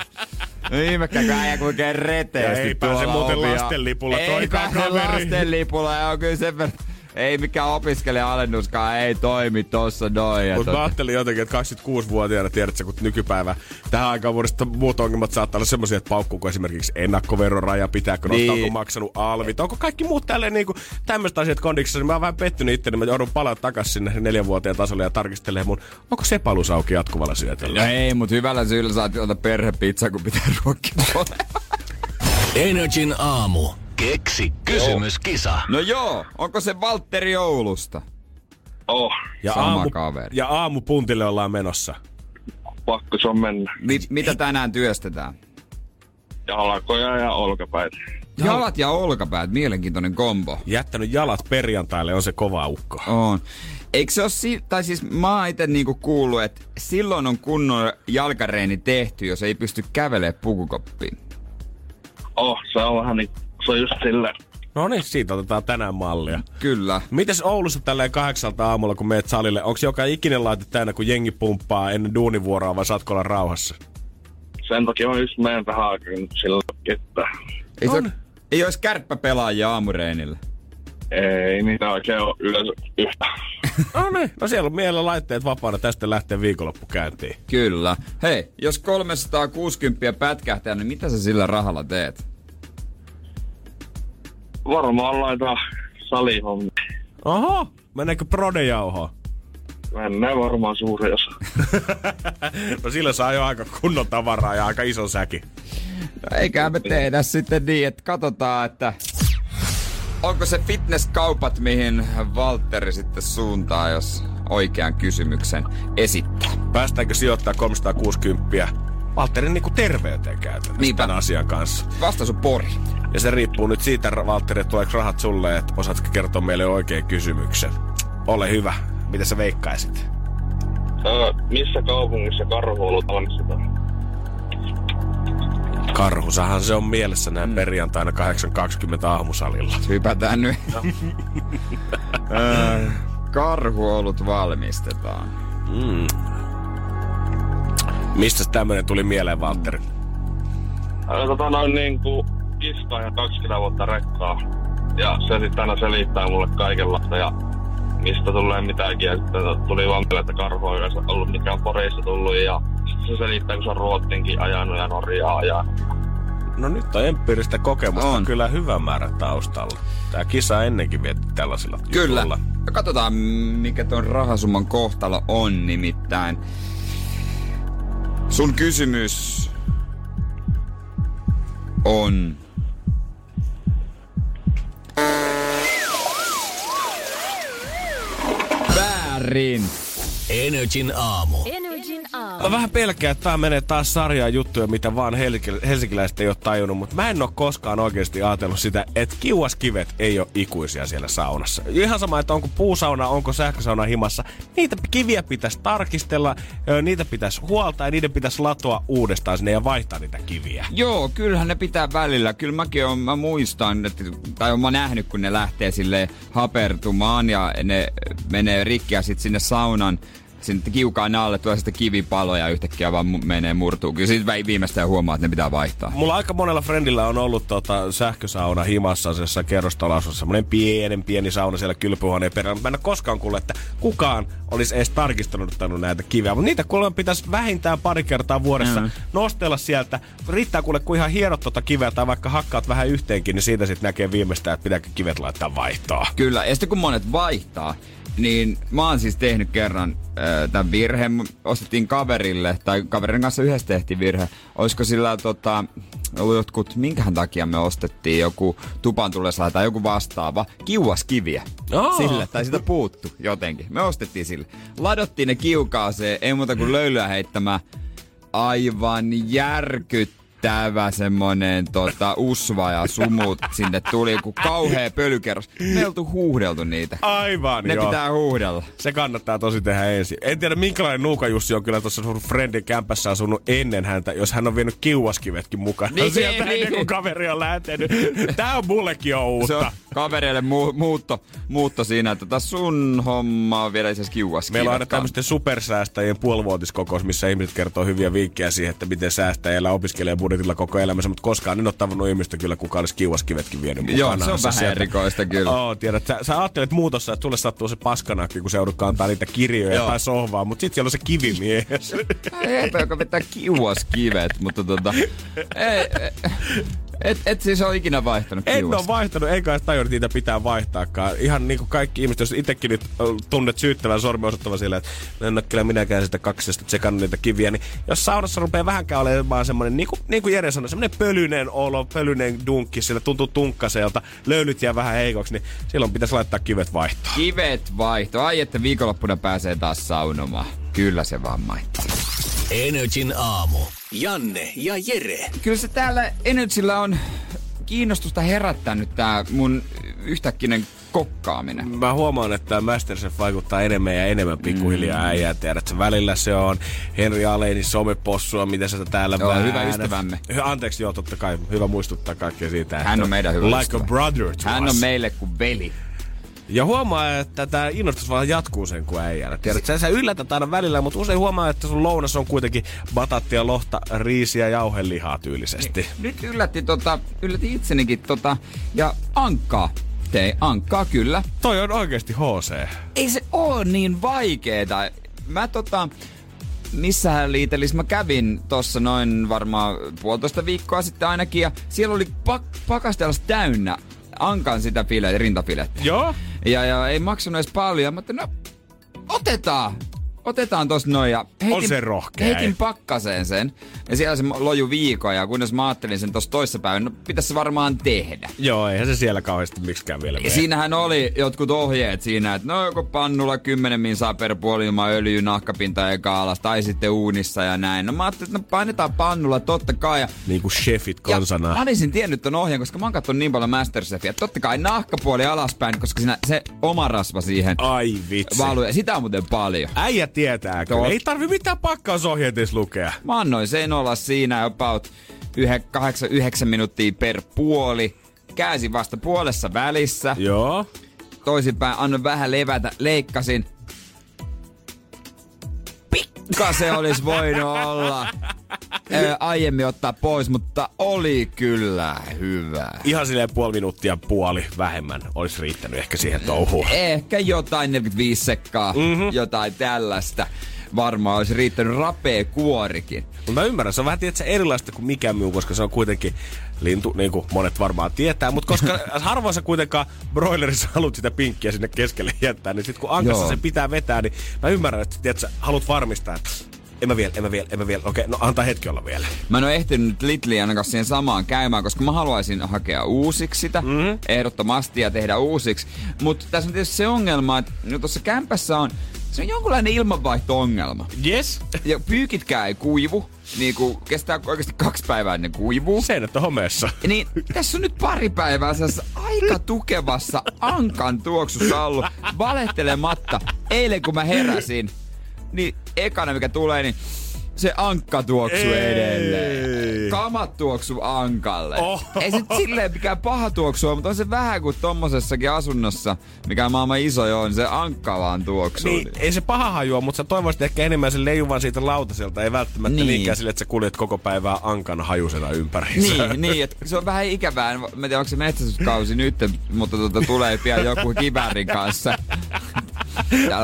Ihmekkä äijä kuinka reteästi ei pääse muuten lastenlipulla Ei toikaan pääse kaveri. lastenlipulla ja on kyllä sen verran. Ei mikään opiskelija-alennuskaan ei toimi tossa noin. ja Mutta mä tota- ajattelin jotenkin, että 26-vuotiaana tiedätkö, kun nykypäivä tähän aikaan vuodesta muut ongelmat saattaa olla semmoisia, että paukkuuko esimerkiksi ennakkoveroraja, pitääkö nostaa, Niin. onko maksanut alvit, onko kaikki muut tälleen niinku tämmöiset asiat kondiksessa. Niin mä oon vähän pettynyt itse, niin mä joudun palaa takaisin sinne neljänvuotiaan tasolle ja tarkistelemaan mun, onko sepalus auki jatkuvalla syötöllä. No ei, mutta hyvällä syyllä saat ottaa perhepizza, kun pitää ruokkia Energin aamu. Keksi kysymyskisa. No joo, onko se Valtteri Oulusta? Oh, Ja, Sama aamu, kaveri. ja aamupuntille ollaan menossa. pakko se on mennä. Mi- mitä tänään työstetään? Jalkoja ja olkapäitä. Jalat ja olkapäät, mielenkiintoinen kombo. Jättänyt jalat perjantaille on se kova ukko. On. Eikö se ole, si- tai siis mä oon ite niinku kuullut, että silloin on kunnon jalkareeni tehty, jos ei pysty kävelemään pukukoppiin. Oh, se on vähän niin, se on just silleen. No niin, siitä otetaan tänään mallia. Kyllä. Mites Oulussa tälleen kahdeksalta aamulla, kun meet salille, onko joka ikinen laite täynnä, kun jengi pumppaa ennen duunivuoroa, vai saatko olla rauhassa? Sen takia on just meidän tähän aikaan sillä kettä. Ei, se, On. ei olisi kärppäpelaajia aamureinillä. Ei niitä oikein ole yleensä yhtä. No niin, no siellä on mielellä laitteet vapaana, tästä lähtee viikonloppu käyntiin. Kyllä. Hei, jos 360 pätkähtää, niin mitä sä sillä rahalla teet? Varmaan laitetaan salihommi. Oho, meneekö prodejauhoa? Mennään varmaan suuri osa. No sillä saa jo aika kunnon tavaraa ja aika iso säki. No eikä me tehdä sitten niin, että katsotaan, että onko se fitnesskaupat, mihin Valtteri sitten suuntaa, jos oikean kysymyksen esittää. Päästäänkö sijoittaa 360 Valtterin niinku terveyteen käytännössä Niinpä. tämän asian kanssa. Vastaus on Pori. Ja se riippuu nyt siitä, Valtteri, että tuleeko rahat sulle, että osaatko kertoa meille oikein kysymyksen. Ole hyvä. Mitä sä veikkaisit? Öö, missä kaupungissa karhuolut valmistetaan? Karhusahan se on mielessä näin mm. perjantaina 8.20 aamusalilla. Hypätään nyt. Ö, Karhuolut valmistetaan. Mm. Mistä tämmönen tuli mieleen, Valtteri? Öö, tota noin niinku kiskaa ja 20 vuotta rekkaa. Ja se sitten aina selittää mulle kaikenlaista ja mistä tulee mitäkin. Ja sitten tuli vaan mieleen, että karhu on yleensä ollut mikä on Porissa tullut ja sitten se selittää, kun se on Ruotsinkin ajanut ja Norjaa ajanut. No nyt on empiiristä kokemusta On. kyllä hyvä määrä taustalla. Tää kisa ennenkin vietti tällaisilla Kyllä. jutuilla. Ja katsotaan, mikä ton rahasumman kohtalo on nimittäin. Sun kysymys on... Väärin. Energin aamu. Aamu. Mä vähän pelkään, että tää menee taas sarjaa juttuja, mitä vaan helki- helsinkiläiset ei ole tajunnut, mutta mä en oo koskaan oikeasti ajatellut sitä, että kiuaskivet ei ole ikuisia siellä saunassa. Ihan sama, että onko puusauna, onko sähkösauna himassa, niitä kiviä pitäisi tarkistella, niitä pitäisi huoltaa ja niiden pitäisi latoa uudestaan sinne ja vaihtaa niitä kiviä. Joo, kyllähän ne pitää välillä. Kyllä mäkin on, mä muistan, että, tai on mä nähnyt, kun ne lähtee sille hapertumaan ja ne menee rikki ja sitten sinne saunan sinne kiukaan alle tulee sitten kivipaloja ja yhtäkkiä vaan menee murtuu. Kyllä siitä viimeistään huomaa, että ne pitää vaihtaa. Mulla aika monella friendillä on ollut tota, sähkösauna himassa jossain kerrostolassa, semmoinen pienen pieni sauna siellä kylpyhuoneen perällä. Mä en ole koskaan kuullut, että kukaan olisi edes tarkistanut näitä kiviä, mutta niitä kuulemma pitäisi vähintään pari kertaa vuodessa Mm. nostella sieltä. Riittää kuule, kun ihan hierot tota kiveä tai vaikka hakkaat vähän yhteenkin, niin siitä sitten näkee viimeistään, että pitääkö kivet laittaa vaihtoa. Kyllä, ja sitten kun monet vaihtaa, niin mä oon siis tehnyt kerran äh, tämän virheen. Ostettiin kaverille, tai kaverin kanssa yhdessä tehtiin virhe. Olisiko sillä tota, ollut jotkut, minkähän takia me ostettiin joku tupan tullessa tai joku vastaava, kiuaskiviä. Aa. Sille, tai sitä puuttu jotenkin. Me ostettiin sille. Ladottiin ne kiukaaseen, ei muuta kuin löylyä heittämään. Aivan jäätävä semmonen tota, usva ja sumut sinne tuli, kun kauhea pölykerros. Me oltu huuhdeltu niitä. Aivan, Ne joo. pitää huuhdella. Se kannattaa tosi tehdä ensin. En tiedä, minkälainen Nuuka Jussi on kyllä tuossa sun friendin kämpässä asunut ennen häntä, jos hän on vienyt kiuaskivetkin mukaan. Niin, sieltä niin. ennen kuin kaveri on lähtenyt. Tää on mullekin on Se on uutta. Kavereille mu- muutto, muutto siinä, että tässä sun homma on vielä itse asiassa. Meillä on aina tämmöisten supersäästäjien puolivuotiskokous, missä ihmiset kertoo hyviä vinkkejä siihen, että miten säästää ja elää opiskelee budjetilla koko elämänsä, mutta koskaan en ole tavannut ihmistä kyllä, kuka olisi kiuaskivetkin vienyt Joo, mukanaan. se on vähän erikoista kyllä. Oo, tiedät, sä, sä ajattelet muutossa, että sulle sattuu se paskanakki, kun se joudut kantaa niitä kirjoja Joo. tai sohvaa, mutta sitten siellä on se kivimies. Eipä, joka vetää kiuaskivet, mutta tota... Ei, et, et siis ole ikinä vaihtanut En kiuas. ole vaihtanut, eikä edes tajunnut, niitä pitää vaihtaakaan. Ihan niin kuin kaikki ihmiset, jos itsekin nyt tunnet syyttävän sormi osoittava sille, että no en ole kyllä minäkään sitä kaksista tsekannut niitä kiviä, niin jos saunassa rupeaa vähänkään olemaan semmoinen, niin kuin, niin kuin Jere sanoi, semmoinen pölyinen olo, pölyinen dunkki, sillä tuntuu tunkkaselta, löylyt jää vähän heikoksi, niin silloin pitäisi laittaa kivet vaihtoon. Kivet vaihto. Ai, että viikonloppuna pääsee taas saunomaan. Kyllä se vaan maittaa. Energin aamu. Janne ja Jere. Kyllä se täällä Energyllä on kiinnostusta herättänyt tää mun yhtäkkinen kokkaaminen. Mä huomaan, että tämä Masterchef vaikuttaa enemmän ja enemmän pikkuhiljaa mm. äijää. Tiedät, että välillä se on Henri Aleinin somepossua, mitä sä täällä Joo, hyvä väännät. ystävämme. Anteeksi, joo, totta kai. Hyvä muistuttaa kaikkea siitä. Hän että on meidän hyvä Like ystävä. a brother to Hän us. on meille kuin veli. Ja huomaa, että tämä innostus vaan jatkuu sen kuin äijällä. Tiedät, sä, sä yllätät aina välillä, mutta usein huomaa, että sun lounas on kuitenkin batattia, lohta, riisiä ja jauhelihaa tyylisesti. Nyt yllätti, tota, yllätti itsenikin tota, ja ankkaa. Tei ankkaa kyllä. Toi on oikeasti HC. Ei se oo niin vaikeeta. Mä tota, missähän liitelissä mä kävin tossa noin varmaan puolitoista viikkoa sitten ainakin ja siellä oli pak- pakastelas täynnä ankan sitä file, rintafilettä. Joo? Ja, ja ei maksanut edes paljon, mutta no otetaan. Otetaan tosta noin ja heitin, se rohkea, heitin ei? pakkaseen sen. Ja siellä se loju viikon ja kunnes mä ajattelin sen tossa toissapäivänä, no pitäisi se varmaan tehdä. Joo, eihän se siellä kauheasti miksikään vielä Ja mene. siinähän oli jotkut ohjeet siinä, että no joko pannulla 10 min saa per puoli ilman öljy, nahkapinta eka alas, tai sitten uunissa ja näin. No mä ajattelin, että no painetaan pannulla totta kai. Ja, Niin kuin chefit ja konsana. mä olisin tiennyt ton ohjeen, koska mä oon katsonut niin paljon Masterchefia. Totta kai nahkapuoli alaspäin, koska siinä se oma rasva siihen Ai vitsi. valuu. Ja sitä on muuten paljon. Äijä tietää kyllä. Ei tarvi mitään pakkausohjeita lukea. Mä annoin sen olla siinä about 8-9 minuuttia per puoli. Käänsin vasta puolessa välissä. Joo. toisinpäin, annoin vähän levätä, leikkasin. Pikkasen olisi voinut olla ää, aiemmin ottaa pois, mutta oli kyllä hyvä. Ihan silleen puoli minuuttia puoli vähemmän olisi riittänyt ehkä siihen touhuun. Ehkä jotain 45 sekkaa, mm-hmm. jotain tällaista. Varmaan olisi riittänyt rapea kuorikin. Mutta mä ymmärrän, se on vähän tietysti erilaista kuin mikä muu, koska se on kuitenkin lintu, niin kuin monet varmaan tietää. Mutta koska harvoin sä kuitenkaan broilerissa haluat sitä pinkkiä sinne keskelle jättää, niin sitten kun ankassa se pitää vetää, niin mä ymmärrän, että tiedät, sä haluat varmistaa, että en mä vielä, en mä vielä, en mä vielä. Okei, no antaa hetki olla vielä. Mä en ole ehtinyt nyt Lidliin ainakaan siihen samaan käymään, koska mä haluaisin hakea uusiksi sitä, mm-hmm. ehdottomasti ja tehdä uusiksi. Mutta tässä on tietysti se ongelma, että no tuossa kämpässä on, se on jonkunlainen ilmanvaihto-ongelma. Yes. Ja pyykitkään ei kuivu, niin kuin kestää oikeasti kaksi päivää ennen kuivuu. Seinät on homeessa. Niin tässä on nyt pari päivää aika tukevassa ankan tuoksussa ollut valehtelematta. Eilen kun mä heräsin, niin ekana mikä tulee, niin se ankka tuoksu Ei. edelleen. Kamat tuoksu ankalle. Oh. Ei se silleen mikään paha tuoksua, mutta on se vähän kuin tommosessakin asunnossa, mikä maailman iso jo on, se ankka vaan tuoksuu. Niin, ei se paha hajua, mutta sä toivoisit ehkä enemmän sen leijuvan siitä lautaselta, ei välttämättä Niin. niin. niinkään sille, että sä kuljet koko päivää ankan hajusena ympäri. Niin, niin että se on vähän ikävää. En tiedä, onko se metsästyskausi nyt, mutta tuota, tulee pian joku kiväärin kanssa.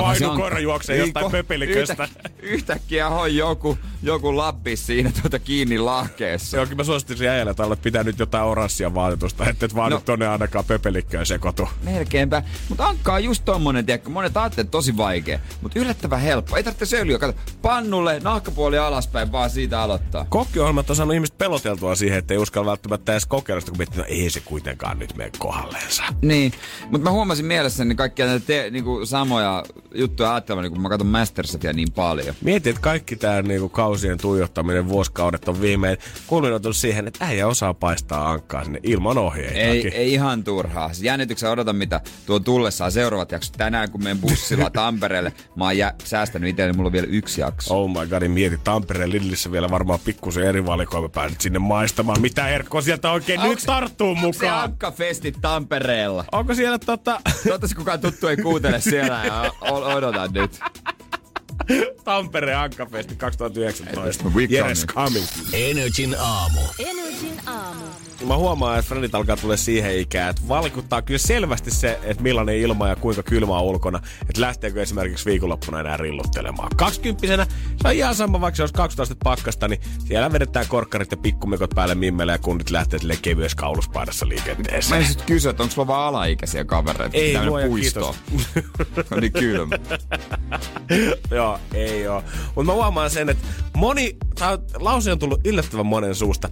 Vainu koira juoksee Niin, jostain pöpeliköstä. Yhtä, yhtäkkiä on joku, joku lappis siinä tuota kiinni lahkeessa. Joo, kyllä mä suosittelisin äijälle, että olet pitää nyt jotain oranssia vaatetusta, että et vaan No. no. tonne ainakaan pöpelikköön sekoitu. Melkeinpä. Mutta ankka on just tommonen, tiedätkö, monet ajattelee, tosi vaikea, mutta yllättävän helppo. Ei tarvitse öljyä, kato, pannulle, nahkapuoli alaspäin, vaan siitä aloittaa. Kokkiohjelmat on saanut ihmiset peloteltua siihen, että ei uskalla välttämättä edes kokeilla sitä, kun miettii, no ei se kuitenkaan nyt mene kohdalleensa. Niin, mutta mä huomasin mielessäni kaikkia näitä te, niinku samoja juttua ajattelemaan, kun mä katson Masterchefia niin paljon. Mietin, että kaikki tämä niinku kausien tuijottaminen vuosikaudet on viimein kulminoitunut siihen, että äijä osaa paistaa ankkaa sinne ilman ohjeita. Ei, ei ihan turhaa. Siis Jännityksen odotan, mitä tuo tullessaan seuraavat jaksot. Tänään, kun menen bussilla Tampereelle, mä oon jä, säästänyt itselleni, mulla on vielä yksi jakso. Oh my god, niin mieti Tampereen Lidlissä vielä varmaan pikkusen eri valikoima pääset sinne maistamaan. Mitä Erkko sieltä oikein nyt tarttuu Onko se mukaan? Ankkafestit Tampereella? Onko siellä tota, Toivottavasti kukaan tuttu ei kuuntele siellä ja o- odotan nyt. Tampereen Ankkafesti 2019? We Yes, coming. Energin aamu. Energin aamu. Mä huomaan, että Fredit alkaa tulla siihen ikään, että valikuttaa kyllä selvästi se, että millainen ilma ja kuinka kylmä on ulkona, että lähteekö esimerkiksi viikonloppuna enää rilluttelemaan. 20 se on ihan sama, vaikka se olisi 12 pakkasta, niin siellä vedetään korkkarit ja pikkumikot päälle mimmelle ja kundit lähtee sille kevyessä kauluspaidassa Mä liikenteeseen. en sit kysyä, että onko sulla vaan alaikäisiä kavereita? Ei, luoja puisto. kiitos. on niin kylmä. Joo, ei oo. Mutta mä huomaan sen, että moni, tää lause on tullut yllättävän monen suusta.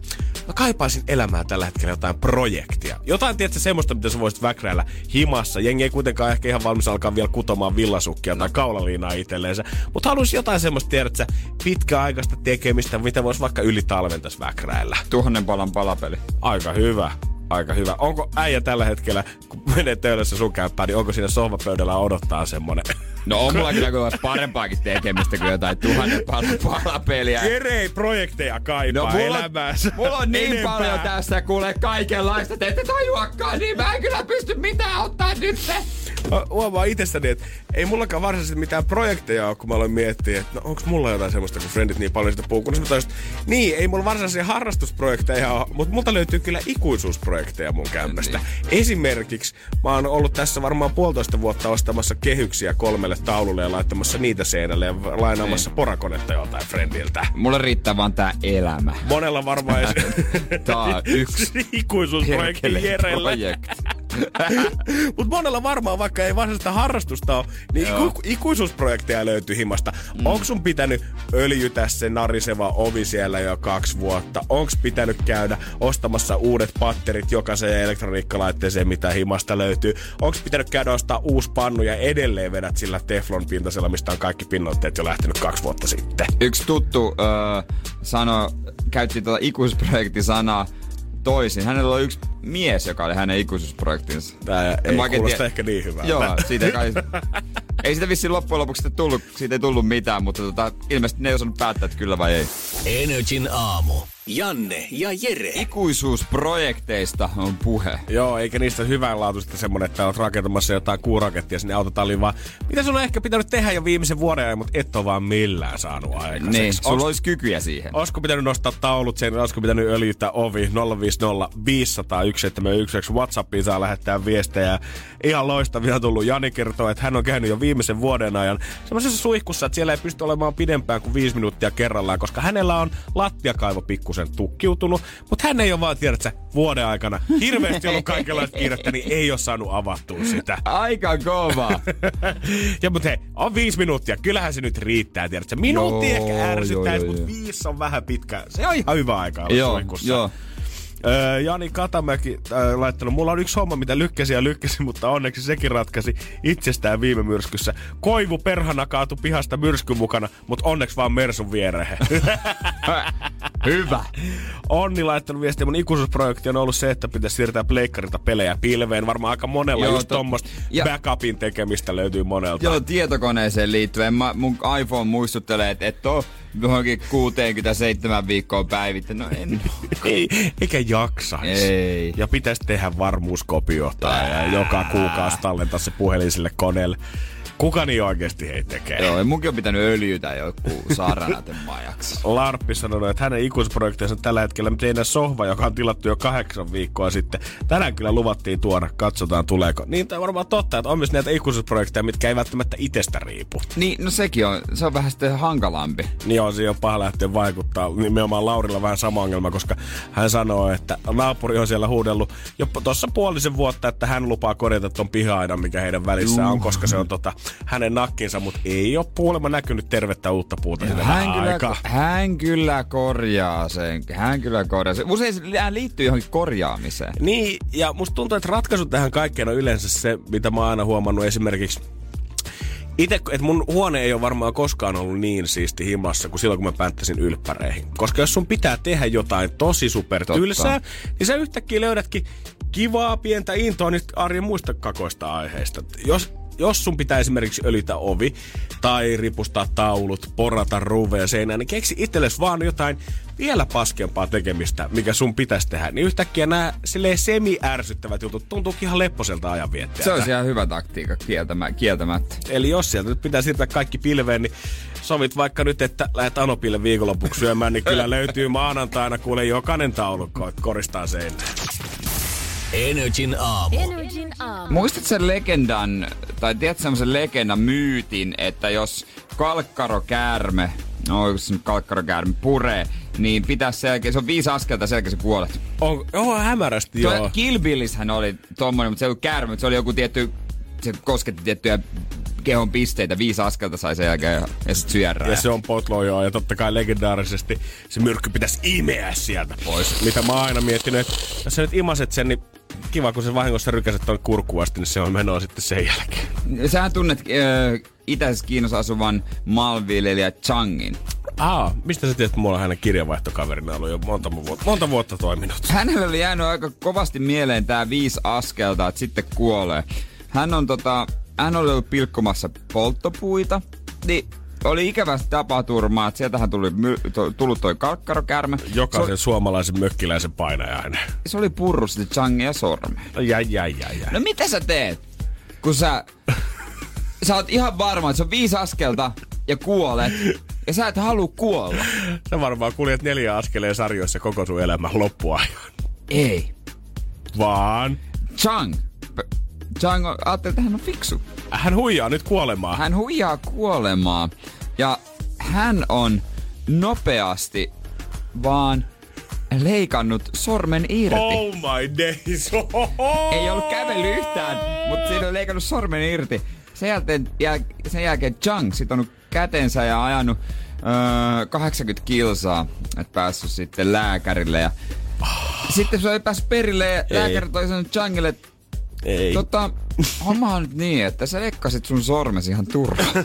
Mä kaipaisin elämää tällä hetkellä jotain projektia. Jotain, tiedätkö, semmoista, mitä sä voisit väkräillä himassa. Jengi ei kuitenkaan ehkä ihan valmis alkaa vielä kutomaan villasukkia tai kaulaliinaa itselleensä. Mutta haluaisi jotain semmoista, tiedätkö, pitkäaikaista tekemistä, mitä voisi vaikka yli talven tässä väkräillä. Tuhannen palan palapeli. Aika hyvä. Aika hyvä. Onko äijä tällä hetkellä, kun menee töölössä sun kämppään, niin onko siinä sohvapöydällä odottaa semmonen? No on mulla kyllä kyllä parempaakin tekemistä kuin jotain tuhannen palan palapeliä. Jere ei projekteja kaipaa No mulla, elämäänsä. mulla on niin enempää. paljon tässä kuule kaikenlaista, te ette tajuakaan, niin mä en kyllä pysty mitään ottaa nyt huomaan itsestäni, että ei mullakaan varsinaisesti mitään projekteja ole, kun mä aloin miettiä, että no onko mulla jotain semmoista, kun friendit niin paljon sitä puhuu. Kun mä tajusin, niin, ei mulla varsinaisia harrastusprojekteja ole, mutta multa löytyy kyllä ikuisuusprojekteja mun kämpästä. Niin. Esimerkiksi mä oon ollut tässä varmaan puolitoista vuotta ostamassa kehyksiä kolmelle taululle ja laittamassa niitä seinälle ja lainaamassa Niin. porakonetta joltain friendiltä. Mulle riittää vaan tää elämä. Monella varmaan Tää on yksi ikuisuusprojekti Jerelle. projekti. Mutta monella varmaan, vaikka ei varsinaista harrastusta ole, niin iku- ikuisuusprojekteja löytyy himasta. Mm. Onko sun pitänyt öljytä se nariseva ovi siellä jo kaksi vuotta? Onko pitänyt käydä ostamassa uudet patterit jokaiseen elektroniikkalaitteeseen, mitä himasta löytyy? Onko pitänyt käydä ostaa uusi pannu ja edelleen vedät sillä teflon pintasella, mistä on kaikki pinnoitteet jo lähtenyt kaksi vuotta sitten? Yksi tuttu öö, sano, käytti tuota ikuisuusprojektisanaa toisin. Hänellä oli yksi mies, joka oli hänen ikuisuusprojektinsa. Tää En ei kuulosta tiedä. ehkä niin hyvältä. Joo, siitä ei kai... ei sitä vissiin loppujen lopuksi sitten tullut, siitä ei tullut mitään, mutta tota, ilmeisesti ne ei osannut päättää, että kyllä vai ei. Energin aamu. Janne ja Jere. Ikuisuusprojekteista on puhe. Joo, eikä niistä hyvänlaatuista semmonen, että olet rakentamassa jotain kuurakettia sinne autotalliin, vaan mitä sun on ehkä pitänyt tehdä jo viimeisen vuoden ajan, mutta et ole vaan millään saanut aikaiseksi. Niin, sulla olisi kykyjä siihen. Olisiko pitänyt nostaa taulut sen, olisiko pitänyt öljyttää ovi 050 500 171. Whatsappiin saa lähettää viestejä. Ihan loistavia on tullut. Jani kertoo, että hän on käynyt jo viimeisen vuoden ajan semmoisessa suihkussa, että siellä ei pysty olemaan pidempään kuin viisi minuuttia kerrallaan, koska hänellä on lattiakaivo pikkusen tukkiutunut, mutta hän ei ole vaan, tiedät sä, vuoden aikana hirveästi ollut kaikenlaista kiirettä, niin ei ole saanut avattua sitä. Aika kova. ja mutta hei, on viisi minuuttia. Kyllähän se nyt riittää, tiedätkö? Minuutti Joo, ehkä joo, mutta viisi on vähän pitkä. Se on ihan hyvä aika olla joo, joo. Öö, Jani Katamäki äh, laittanut, mulla on yksi homma, mitä lykkäsi ja lykkäsi, mutta onneksi sekin ratkaisi itsestään viime myrskyssä. Koivu perhana kaatu pihasta myrskyn mukana, mutta onneksi vaan Mersun viereen. Hyvä. Onni laittanut viestiä, mun ikuisuusprojekti on ollut se, että pitäisi siirtää pleikkarilta pelejä pilveen. Varmaan aika monella Joo, just to- tommoista ja- backupin tekemistä löytyy monelta. Joo, tietokoneeseen liittyen. Mä, mun iPhone muistuttelee, että et oo johonkin 67 viikkoa päivittä. No en Ei, eikä jaksaisi. Ei. Ja pitäisi tehdä varmuuskopiota ja joka kuukausi tallentaa se puhelin sille koneelle. Kuka niin oikeasti hei tekee? Joo, ja munkin on pitänyt öljytä joku saaranaten majaksi. Larppi sanoi, että hänen ikuisprojektinsa tällä hetkellä teidän sohva, joka on tilattu jo kahdeksan viikkoa sitten. Tänään kyllä luvattiin tuoda, katsotaan tuleeko. Niin tämä on varmaan totta, että on myös näitä ikuisuusprojekteja, mitkä ei välttämättä itsestä riipu. Niin, no sekin on, se on vähän sitten hankalampi. Niin on, siihen on paha lähteä vaikuttaa. Nimenomaan Laurilla vähän sama ongelma, koska hän sanoo, että naapuri on siellä huudellut jo tuossa puolisen vuotta, että hän lupaa korjata ton piha mikä heidän välissään on, koska se on tota, hänen nakkinsa, mutta ei ole kuulemma näkynyt tervettä uutta puuta sinne Hän vähän kyllä, aikaa. hän kyllä korjaa sen. Hän kyllä korjaa sen. Usein se liittyy johonkin korjaamiseen. Niin, ja musta tuntuu, että ratkaisu tähän kaikkeen on yleensä se, mitä mä oon aina huomannut esimerkiksi Itse, että mun huone ei ole varmaan koskaan ollut niin siisti himassa kuin silloin, kun mä päättäisin ylppäreihin. Koska jos sun pitää tehdä jotain tosi super tylsää, niin sä yhtäkkiä löydätkin kivaa pientä intoa niistä arjen muista kakoista aiheista. Jos, jos sun pitää esimerkiksi öljytä ovi tai ripustaa taulut, porata ruuveja seinään, niin keksi itsellesi vaan jotain vielä paskempaa tekemistä, mikä sun pitäisi tehdä. Niin yhtäkkiä nämä silleen semi-ärsyttävät jutut tuntuukin ihan lepposelta ajanviettäjältä. Se olisi ihan hyvä taktiikka kieltämä, kieltämättä. Eli jos sieltä nyt pitää siirtää kaikki pilveen, niin sovit vaikka nyt, että lähdet Anopille viikonlopuksi syömään, niin kyllä löytyy maanantaina kuule jokainen taulukko, että koristaa seinään. Energin aamu. Energin aamu. Muistatko sen legendan, tai tiedätkö semmoisen legendan myytin, että jos kalkkarokäärme, no jos se kalkkarokäärme puree, niin pitää sen jälkeen, se on viisi askelta sen jälkeen sä kuolet. On, joo, hämärästi joo. Tuo Kill Billishän oli tommonen, mutta se ei ollut käärme, mutta se oli joku tietty, se kosketti tiettyjä kehon pisteitä, viisi askelta sai sen jälkeen ja, ja sit syörää. Ja se on potlo joo, ja totta kai legendaarisesti se myrkky pitäisi imeä sieltä pois. Mitä mä oon aina miettinyt, että jos sä nyt imaset sen, niin kiva, kun se vahingossa rykäset ton kurkkuun asti, niin se on menoa sitten sen jälkeen. Sähän tunnet äh, itäisessä Kiinassa asuvan maanviljelijä Changin. Aa, mistä sä tiedät, että mulla on hänen kirjavaihtokaverina ollut jo monta vuotta, monta vuotta toiminut? Hänellä oli jäänyt aika kovasti mieleen tää viisi askelta, että sitten kuolee. Hän on tota, hän oli ollut pilkkomassa polttopuita, niin oli ikävästi tapaturmaa, että sieltähän tuli my, to, tullut toi kalkkarokärme. Jokaisen suomalaisen mökkiläisen painajainen. Se oli purru sitten Changia sormeen. No jäi, jäi, jäi, jäi. No mitä sä teet, kun sä, sä oot ihan varma, että se on viisi askelta ja kuolet, ja sä et halua kuolla. Sä varmaan kuljet neljä askeleen sarjoissa koko sun elämän loppuajan. Ei. Vaan Chang. Chang on, ajattelin, että hän on fiksu. hän huijaa nyt kuolemaa. Hän huijaa kuolemaa. Ja hän on nopeasti vaan leikannut sormen irti. Oh my days. Ei ollut kävellyt yhtään, mutta siinä on leikannut sormen irti. Sen jälkeen, jäl, sen jälkeen Chang sitonut kätensä ja ajanut öö, 80 kilsaa, että päässyt sitten lääkärille. Ja sitten se oli päässyt perille ja Ei. lääkäri toi sanonut Changille, että Ei. tota, homma on nyt niin, että sä leikkasit sun sormesi ihan turhaan.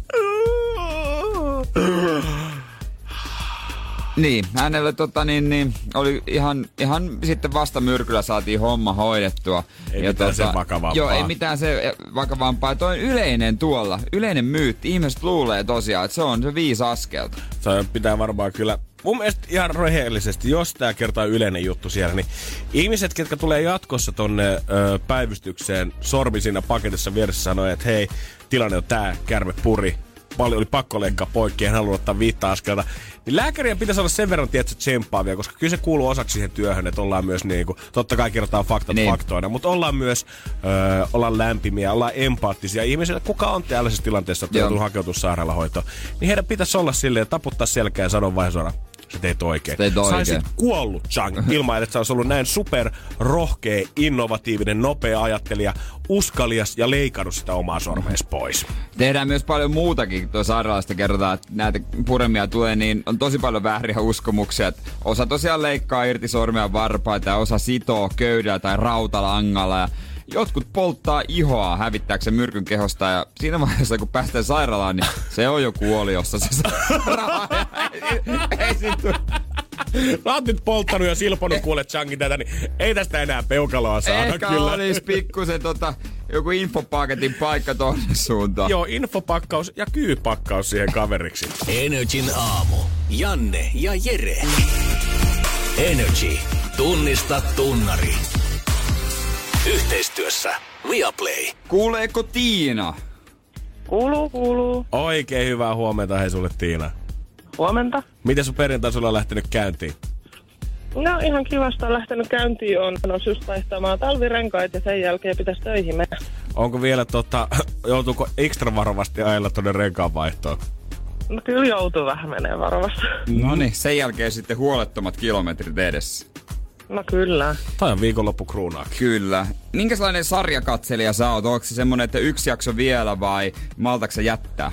Niin, hänelle tota, niin, niin, oli ihan, ihan sitten vasta myrkyllä saatiin homma hoidettua. Ei mitään sen vakavampaa. Joo, ei mitään se vakavampaa. Toi on yleinen tuolla, yleinen myytti. Ihmiset luulee tosiaan, että se on se viisi askelta. Se pitää varmaan kyllä mun mielestä ihan rehellisesti, jos tämä kertaa yleinen juttu siellä, niin ihmiset, ketkä tulee jatkossa tonne ö, päivystykseen, sormi siinä paketissa vieressä sanoo, että hei, tilanne on tää, kärme puri, paljon oli pakko leikkaa poikki, en halunnut ottaa viittä askelta. Niin lääkärien pitäisi olla sen verran, tietysti tsemppaavia, koska kyllä se kuuluu osaksi siihen työhön, että ollaan myös niin kuin, totta kai kerrotaan faktat Niin. faktoina, mutta ollaan myös, ö, ollaan lämpimiä, ollaan empaattisia. Ihmisille, kuka on tällaisessa tilanteessa, että joutuu hakeutua sairaalahoitoon, niin heidän pitäisi olla silleen, taputtaa selkää ja sanoa vai suoraan, sä teit oikein. Sä teit oikein. Saisit kuollut Chang ilman, että sä olisi ollut näin super rohkea, innovatiivinen, nopea ajattelija, uskalias ja leikannut sitä omaa sormees pois. Tehdään myös paljon muutakin. Tuo sairaalasta kerrotaan, että näitä puremia tulee, niin on tosi paljon vääriä uskomuksia. Että osa tosiaan leikkaa irti sormia varpaita ja osa sitoo köydellä tai rautalangalla. Ja jotkut polttaa ihoa hävittääkseen myrkyn kehosta ja siinä vaiheessa kun päästään sairaalaan, niin se on jo kuoli, jossa se sairaan. ei, ei siitä tule. Sä oot nyt polttanut ja silponut kuule Changin tätä, niin ei tästä enää peukaloa saada Ehkä kyllä. olisi pikkusen tota, joku infopaketin paikka tonne suuntaan. Joo, infopakkaus ja kyypakkaus siihen kaveriksi. Energin aamu. Janne ja Jere. Energy. Tunnista tunnari. Yhteistyössä Viaplay. Kuuleeko Tiina? Kuuluu, kuuluu. Oikein hyvää huomenta hei sulle Tiina. Huomenta. Miten sun perjantai sulla on lähtenyt käyntiin? No ihan kivasta on lähtenyt käyntiin. On menossa just vaihtamaan talvirenkaat ja sen jälkeen pitäisi töihin mennä. Onko vielä tota, joutuuko ekstra varovasti ajella tonne renkaan vaihtoon? No kyllä joutuu vähän menee varovasti. No niin, sen jälkeen sitten huolettomat kilometrit edessä. No kyllä. Tai on viikonloppu kruunaakin. Kyllä. Minkälainen sarjakatselija sä oot? Onko se semmonen, että yksi jakso vielä vai maltaksa jättää?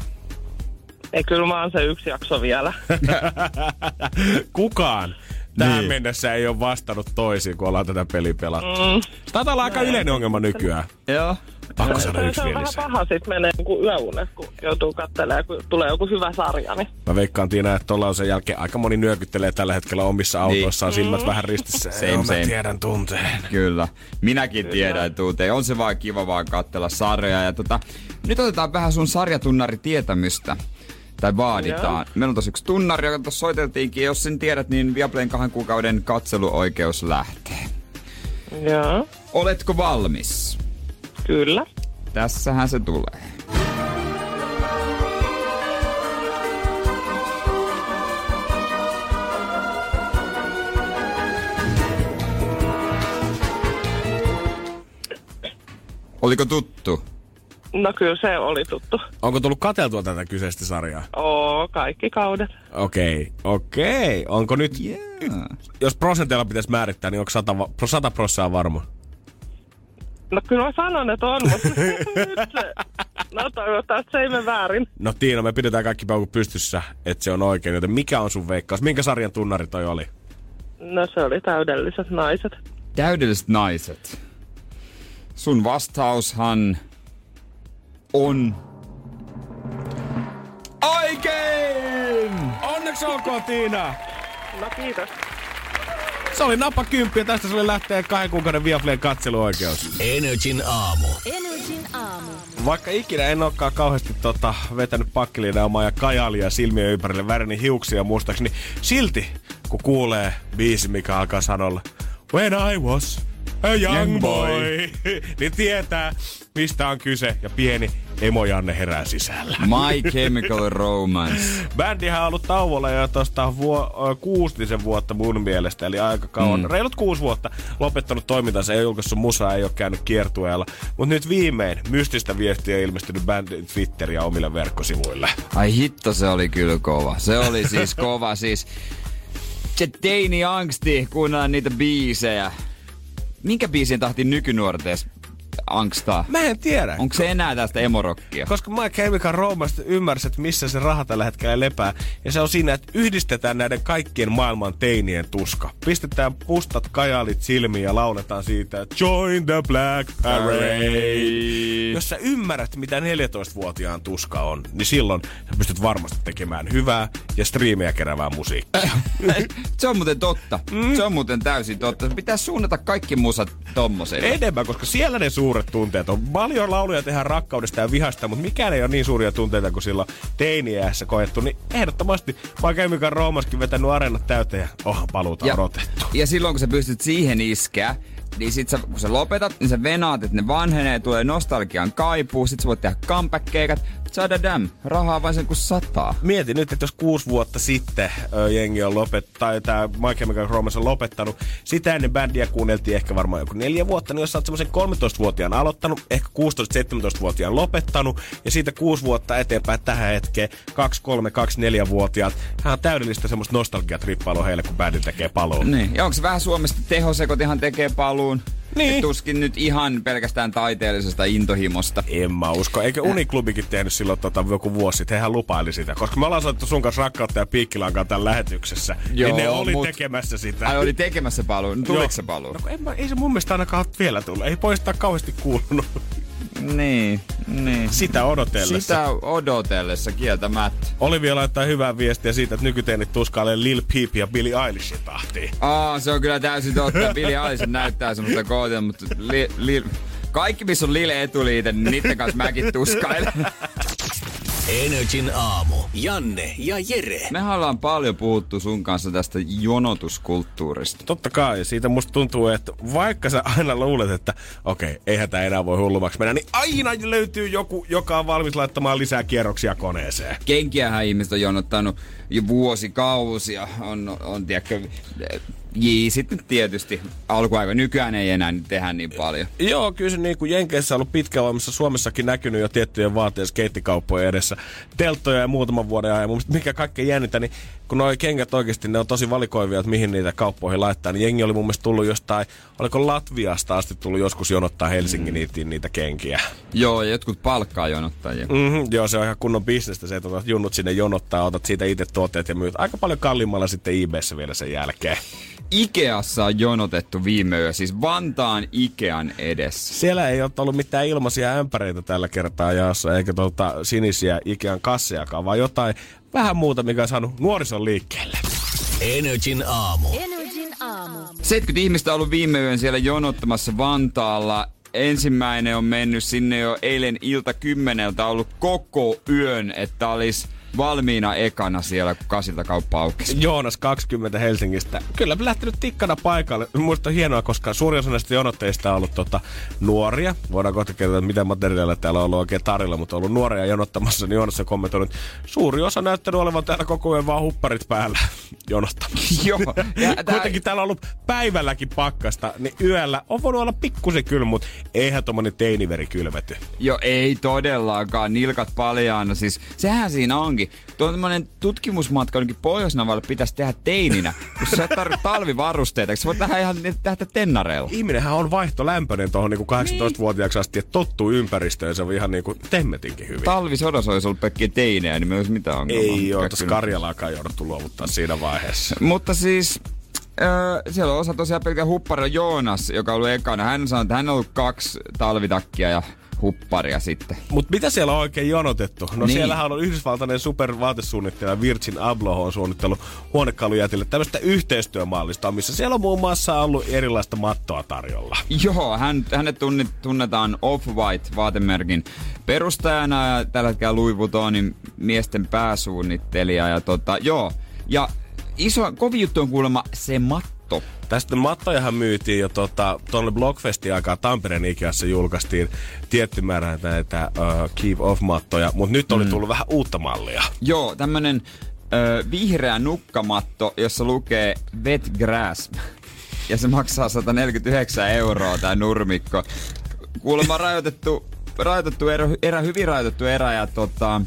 Ei kyllä mä oon se yksi jakso vielä. Kukaan Tähän Niin. mennessä ei ole vastannut toisin, kun ollaan tätä peliä pelattu. Mm. Taitaa olla aika yleinen ongelma nykyään. Joo. Pakko sanoa Se yksi on vielä vähän paha sit menee kun yöunet, kun joutuu katselemaan, kun tulee joku hyvä sarja. Niin. Mä veikkaan Tiina, että tuolla on sen jälkeen aika moni nyökyttelee tällä hetkellä omissa autoissaan silmät vähän ristissä. Same, Joo, same. Mä tiedän tunteen. Kyllä. Minäkin tiedän tunteen. On se vaan kiva vaan katsella sarjaa. Ja tota, nyt otetaan vähän sun sarjatunnari-tietämystä. Tai vaaditaan. Meillä on tossa yksi tunnari, joka tuossa soiteltiinkin. Jos sen tiedät, niin Viaplayn kahden kuukauden katseluoikeus lähtee. Joo, Oletko valmis? kyllä. Tässähän se tulee. Oliko tuttu? No kyllä se oli tuttu. Onko tullut katseltua tätä kyseistä sarjaa? Oo, kaikki kaudet. Okei, okay. okei. Okay. Onko nyt, Yeah. jos prosenteilla pitäisi määrittää, niin onko 100, va- 100 prossaa varma? No kyllä mä sanon, että on, mutta nyt se... No toivottavasti se ei mene väärin. No Tiina, me pidetään kaikki paukut pystyssä, että se on oikein. Joten mikä on sun veikkaus? Minkä sarjan tunnari toi oli? No se oli täydelliset naiset. Täydelliset naiset. Sun vastaushan on... Oikein! Onneksi olkoon Tiina! No kiitos. Se oli nappa kymppi ja tästä sulle lähtee kahden kuukauden Viaplayn katseluoikeus. Energin aamu. Energin aamu. Vaikka ikinä en olekaan kauheasti tota, vetänyt pakkilinaumaa ja kajalia silmien ympärille värini hiuksia mustaksi, niin silti kun kuulee biisi, mikä alkaa sanolla When I was young, Young boy, niin tietää, mistä on kyse ja pieni emo Janne herää sisällä. My Chemical Romance. Bändihän on ollut tauolla jo tuosta vuo, kuustisen vuotta mun mielestä, eli aika kauan. Mm. Reilut kuusi vuotta lopettanut toimintansa, ei julkaissut musaa, ei ole käynyt kiertueella. Mutta nyt viimein mystistä viestiä ilmestynyt bändin Twitteriä omille verkkosivuille. Ai hitto, se oli kyllä kova. Se oli siis kova. Siis se teini angsti, kuunnellaan niitä biisejä. Minkä biisin tahti nykynuoret angstaa? Mä en tiedä. Onko se enää tästä emorokkia? Koska My Chemical Romance ymmärsi, että missä se raha tällä hetkellä lepää. Ja se on siinä, että yhdistetään näiden kaikkien maailman teinien tuska. Pistetään pustat kajalit silmiin ja lauletaan siitä, Join the Black Parade. Jos sä ymmärrät, mitä 14-vuotiaan tuska on, niin silloin sä pystyt varmasti tekemään hyvää ja striimejä kerävää musiikkia. se on muuten totta. Mm. Se on muuten täysin totta. Pitää suunnata kaikki musat tommoselle. Enemmän, koska siellä ne suuret tunteet on. Paljon lauluja tehdään rakkaudesta ja vihasta, mutta mikään ei ole niin suuria tunteita kuin silloin teiniässä koettu. Niin ehdottomasti mä Chemical Romaskin vetänyt areenat täyteen ja onhan paluuta Ja, odotettu. ja silloin kun sä pystyt siihen iskeä, niin sit sä, kun sä lopetat, niin sä venaat, että ne vanhenee, tulee nostalgian kaipuu, sit sä voit tehdä comeback-keikat, dam, rahaa vain sen kuin sataa. Mieti nyt, että jos kuusi vuotta sitten ö, jengi on lopettanut, tai tämä My Chemical Romance on lopettanut, sitä ennen bändiä kuunneltiin ehkä varmaan joku neljä vuotta, niin jos sä oot semmoisen 13-vuotiaan aloittanut, ehkä 16-17-vuotiaan lopettanut, ja siitä kuusi vuotta eteenpäin tähän hetkeen, 2, 3, 2, 4-vuotiaat, hän on täydellistä semmoista nostalgiatrippailua heille, kun bändi tekee paluun. Niin. Ja onko se vähän Suomesta tehosekot ihan tekee paluun? Niin. Et tuskin nyt ihan pelkästään taiteellisesta intohimosta. En mä usko. Eikö Uniklubikin tehnyt silloin tota, joku vuosi sitten? Hehän lupaili sitä. Koska me ollaan soittu sun kanssa rakkautta ja piikkilankaa tämän lähetyksessä. Joo, niin ne oli mut- tekemässä sitä. Ai oli tekemässä paluun. No, Tuliko se paluu? No, en mä, ei se mun mielestä ainakaan vielä tullut. Ei poistaa kauheasti kuulunut Niin, niin. sitä odotellessa. Sitä odotellessa kieltämättä. Olivia laittaa hyvää viestiä siitä, että nykyteinit tuskailee Lil Peep ja Billie Eilishin tahtiin. Aa, se on kyllä täysin totta. Billy Eilish näyttää semmoista kootia, mutta li, li, kaikki, missä on Lille etuliite, niin niiden kanssa mäkin tuskailen. Energin aamu. Janne ja Jere. Mehän ollaan paljon puhuttu sun kanssa tästä jonotuskulttuurista. Totta kai, siitä musta tuntuu, että vaikka sä aina luulet, että okei, okay, eihän tää enää voi hullummaksi mennä, niin aina löytyy joku, joka on valmis laittamaan lisää kierroksia koneeseen. Kenkiähän ihmiset on jonottanut jo vuosikausia. On, on tiedätkö, Jiisit nyt tietysti alkuaika. Nykyään ei enää tehdä niin paljon. Joo, kyllä se niin kuin Jenkeissä on ollut pitkään voimassa. Suomessakin näkynyt jo tiettyjen vaatteiden skeittikauppojen edessä. Telttoja ja muutaman vuoden ajan. Mikä kaikkein jännintä, niin kun noi kengät oikeasti, ne on tosi valikoivia, että mihin niitä kauppoihin laittaa, niin jengi oli mun mielestä tullut jostain, oliko Latviasta asti tullut joskus jonottaa Helsingin mm. niitä, niitä kenkiä. Joo, ja jotkut palkkaa jonottajia. Mm-hmm, joo, se on ihan kunnon bisnestä se, että otat junnut sinne jonottaa, otat siitä itse tuotteet ja myyt aika paljon kalliimmalla sitten eBayssä vielä sen jälkeen. Ikeassa on jonotettu viime yö, siis Vantaan Ikean edessä. Siellä ei ole ollut mitään ilmaisia ämpäreitä tällä kertaa jaossa, eikä tuota sinisiä Ikean kassejakaan, vaan jotain vähän muuta, mikä on saanut nuorison liikkeelle. Energin aamu. Energin aamu. 70 ihmistä on ollut viime yön siellä jonottamassa Vantaalla. Ensimmäinen on mennyt sinne jo eilen ilta kymmeneltä ollut koko yön, että olisi valmiina ekana siellä, kun kasilta kauppa aukesi. Joonas 20 Helsingistä. Kyllä lähtenyt tikkana paikalle. Muista hienoa, koska suurin osa näistä jonotteista on ollut tota, nuoria. Voidaan kohta kertoa, mitä materiaalia täällä on ollut oikein tarjolla, mutta on ollut nuoria jonottamassa. Niin Joonas on kommentoinut, että suuri osa näyttänyt olevan täällä koko ajan vaan hupparit päällä jonottamassa. Joo. Ja Kuitenkin täällä on ollut päivälläkin pakkasta, niin yöllä on voinut olla pikkusen kylmä, mutta eihän tommonen teiniveri kylmety. Jo ei todellakaan, nilkat paljaana. Siis sehän siinä onkin. Tuo on tämmönen tutkimusmatka jonnekin Pohjoisnavalle pitäisi tehdä teininä, kun sä et tarvitse talvivarusteita. Sä voit tehdä ihan tehdä tennareilla? Ihminenhän on vaihtolämpöinen tuohon niin 18-vuotiaaksi asti, että tottuu ympäristöön. Se on ihan niin kuin temmetinkin hyvin. Talvisodassa olisi ollut pelkkiä teinejä, niin me olisi mitään ongelmaa. Ei ole, Kyllä. Karjalaakaan jouduttu luovuttaa siinä vaiheessa. Mutta siis Öö, siellä on osa tosiaan pelkkä huppari Joonas, joka on ollut ekana. Hän sanoi, että hän on ollut kaksi talvitakkia ja hupparia sitten. Mutta mitä siellä on oikein jonotettu? No Niin. siellähän on yhdysvaltainen supervaatesuunnittelija Virgin Abloh on suunnittellut huonekalujätille tämmöistä yhteistyömallista, missä siellä on muun muassa ollut erilaista mattoa tarjolla. Joo, hän, hänet tunnetaan Off-White vaatemerkin perustajana ja tällä hetkellä Louis Vuittonin miesten pääsuunnittelija. Ja tota, joo, ja iso, kovin juttu on kuulemma se matto. Tästä mattojahan myytiin jo tota, tuonne Blockfestin aikaa Tampereen Ikeassa julkaistiin tietty määrä näitä uh, Keep Off-mattoja, mutta nyt oli tullut vähän uutta mallia. Joo, tämmönen ö, vihreä nukkamatto, jossa lukee Wet Grass. Ja se maksaa 149 euroa tää nurmikko. Kuulemma rajoitettu, rajoitettu erä, erä, hyvin rajoitettu erä ja tota,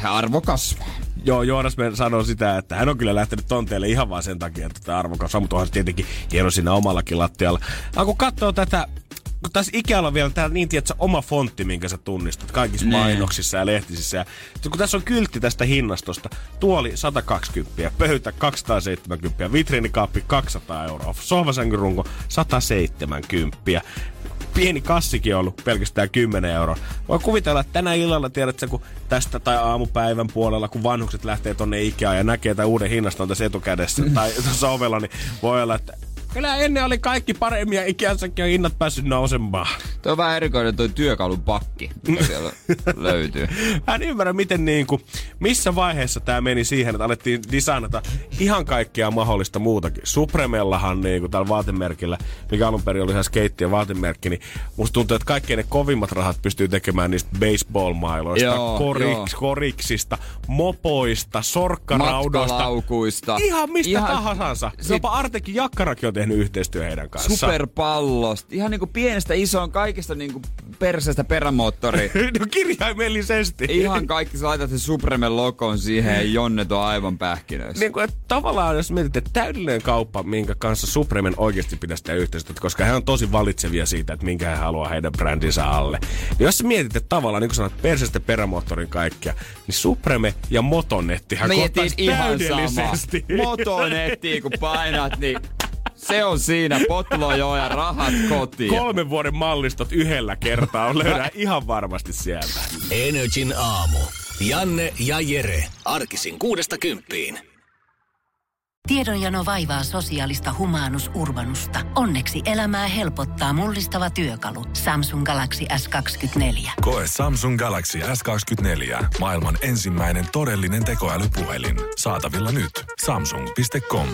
se arvo kasvaa. Joo, Joonas me sanoo sitä, että hän on kyllä lähtenyt tonteelle ihan vaan sen takia, että tämä arvokas on, mutta onhan se tietenkin hieno siinä omallakin lattialla. Ja kun katsoo tätä, kun tässä Ikealla on vielä tää niin tiedätkö, oma fontti, minkä sä tunnistat kaikissa Nee. mainoksissa ja lehtisissä. Ja kun tässä on kyltti tästä hinnastosta, tuoli 120, pöytä 270, vitriinikaappi 200 euroa, sohvasänkyrunko 170 pieni kassikin ollut pelkästään 10 euroa. Voi kuvitella, että tänä illalla, tiedätkö, kun tästä tai aamupäivän puolella, kun vanhukset lähtee tonne Ikeaan ja näkee tämän uuden hinnaston tässä etukädessä tai tuossa ovella, niin voi olla, että kyllä ennen oli kaikki paremmin ja Ikeassakin on hinnat päässyt nousemaan. Tuo on vähän erikoinen toi työkalun pakki, mikä siellä löytyy. Mä en ymmärrä, miten niin kuin, missä vaiheessa tämä meni siihen, että alettiin designata ihan kaikkea mahdollista muutakin. Supremellahan niin kuin tällä vaatemerkillä, mikä alun perin oli ihan skeittien vaatemerkki, niin musta tuntuu, että kaikkein ne kovimmat rahat pystyy tekemään niistä baseball-mailoista, Joo, korik, joo. koriksista, mopoista, sorkkaraudoista. Matkalaukuista. Ihan mistä Ihan- tahansa. sit- Jopa Artekin Jakkarakin on tehnyt yhteistyö heidän kanssaan. Superpallosta. Ihan niinku pienestä isoon kaikista niinku perseestä perämoottori. no kirjaimellisesti. Ihan kaikki, sä laitat sen Supremen logon siihen ja Jonnet on aivan pähkinöissä. niin kuin, että tavallaan jos mietit, että täydellinen kauppa, minkä kanssa Supremen oikeasti pitäisi tehdä yhteistyötä, koska he on tosi valitsevia siitä, että minkä he haluaa heidän brändinsä alle. Niin jos sä mietit, että tavallaan, niin kuin sanoit, persestä perämoottorin kaikkea, niin Supreme ja Motonettihan kohtaisi ihan täydellisesti. sama. Motonettiin kun painat, niin se on siinä. Potlo joo ja rahat kotiin. Kolmen vuoden mallistot yhdellä kertaa on löydä ihan varmasti sieltä. Energin aamu. Janne ja Jere. Arkisin kuudesta kymppiin. Tiedonjano vaivaa sosiaalista humanus urbanusta. Onneksi elämää helpottaa mullistava työkalu. Samsung Galaxy S24. Koe Samsung Galaxy S24. Maailman ensimmäinen todellinen tekoälypuhelin. Saatavilla nyt. Samsung.com.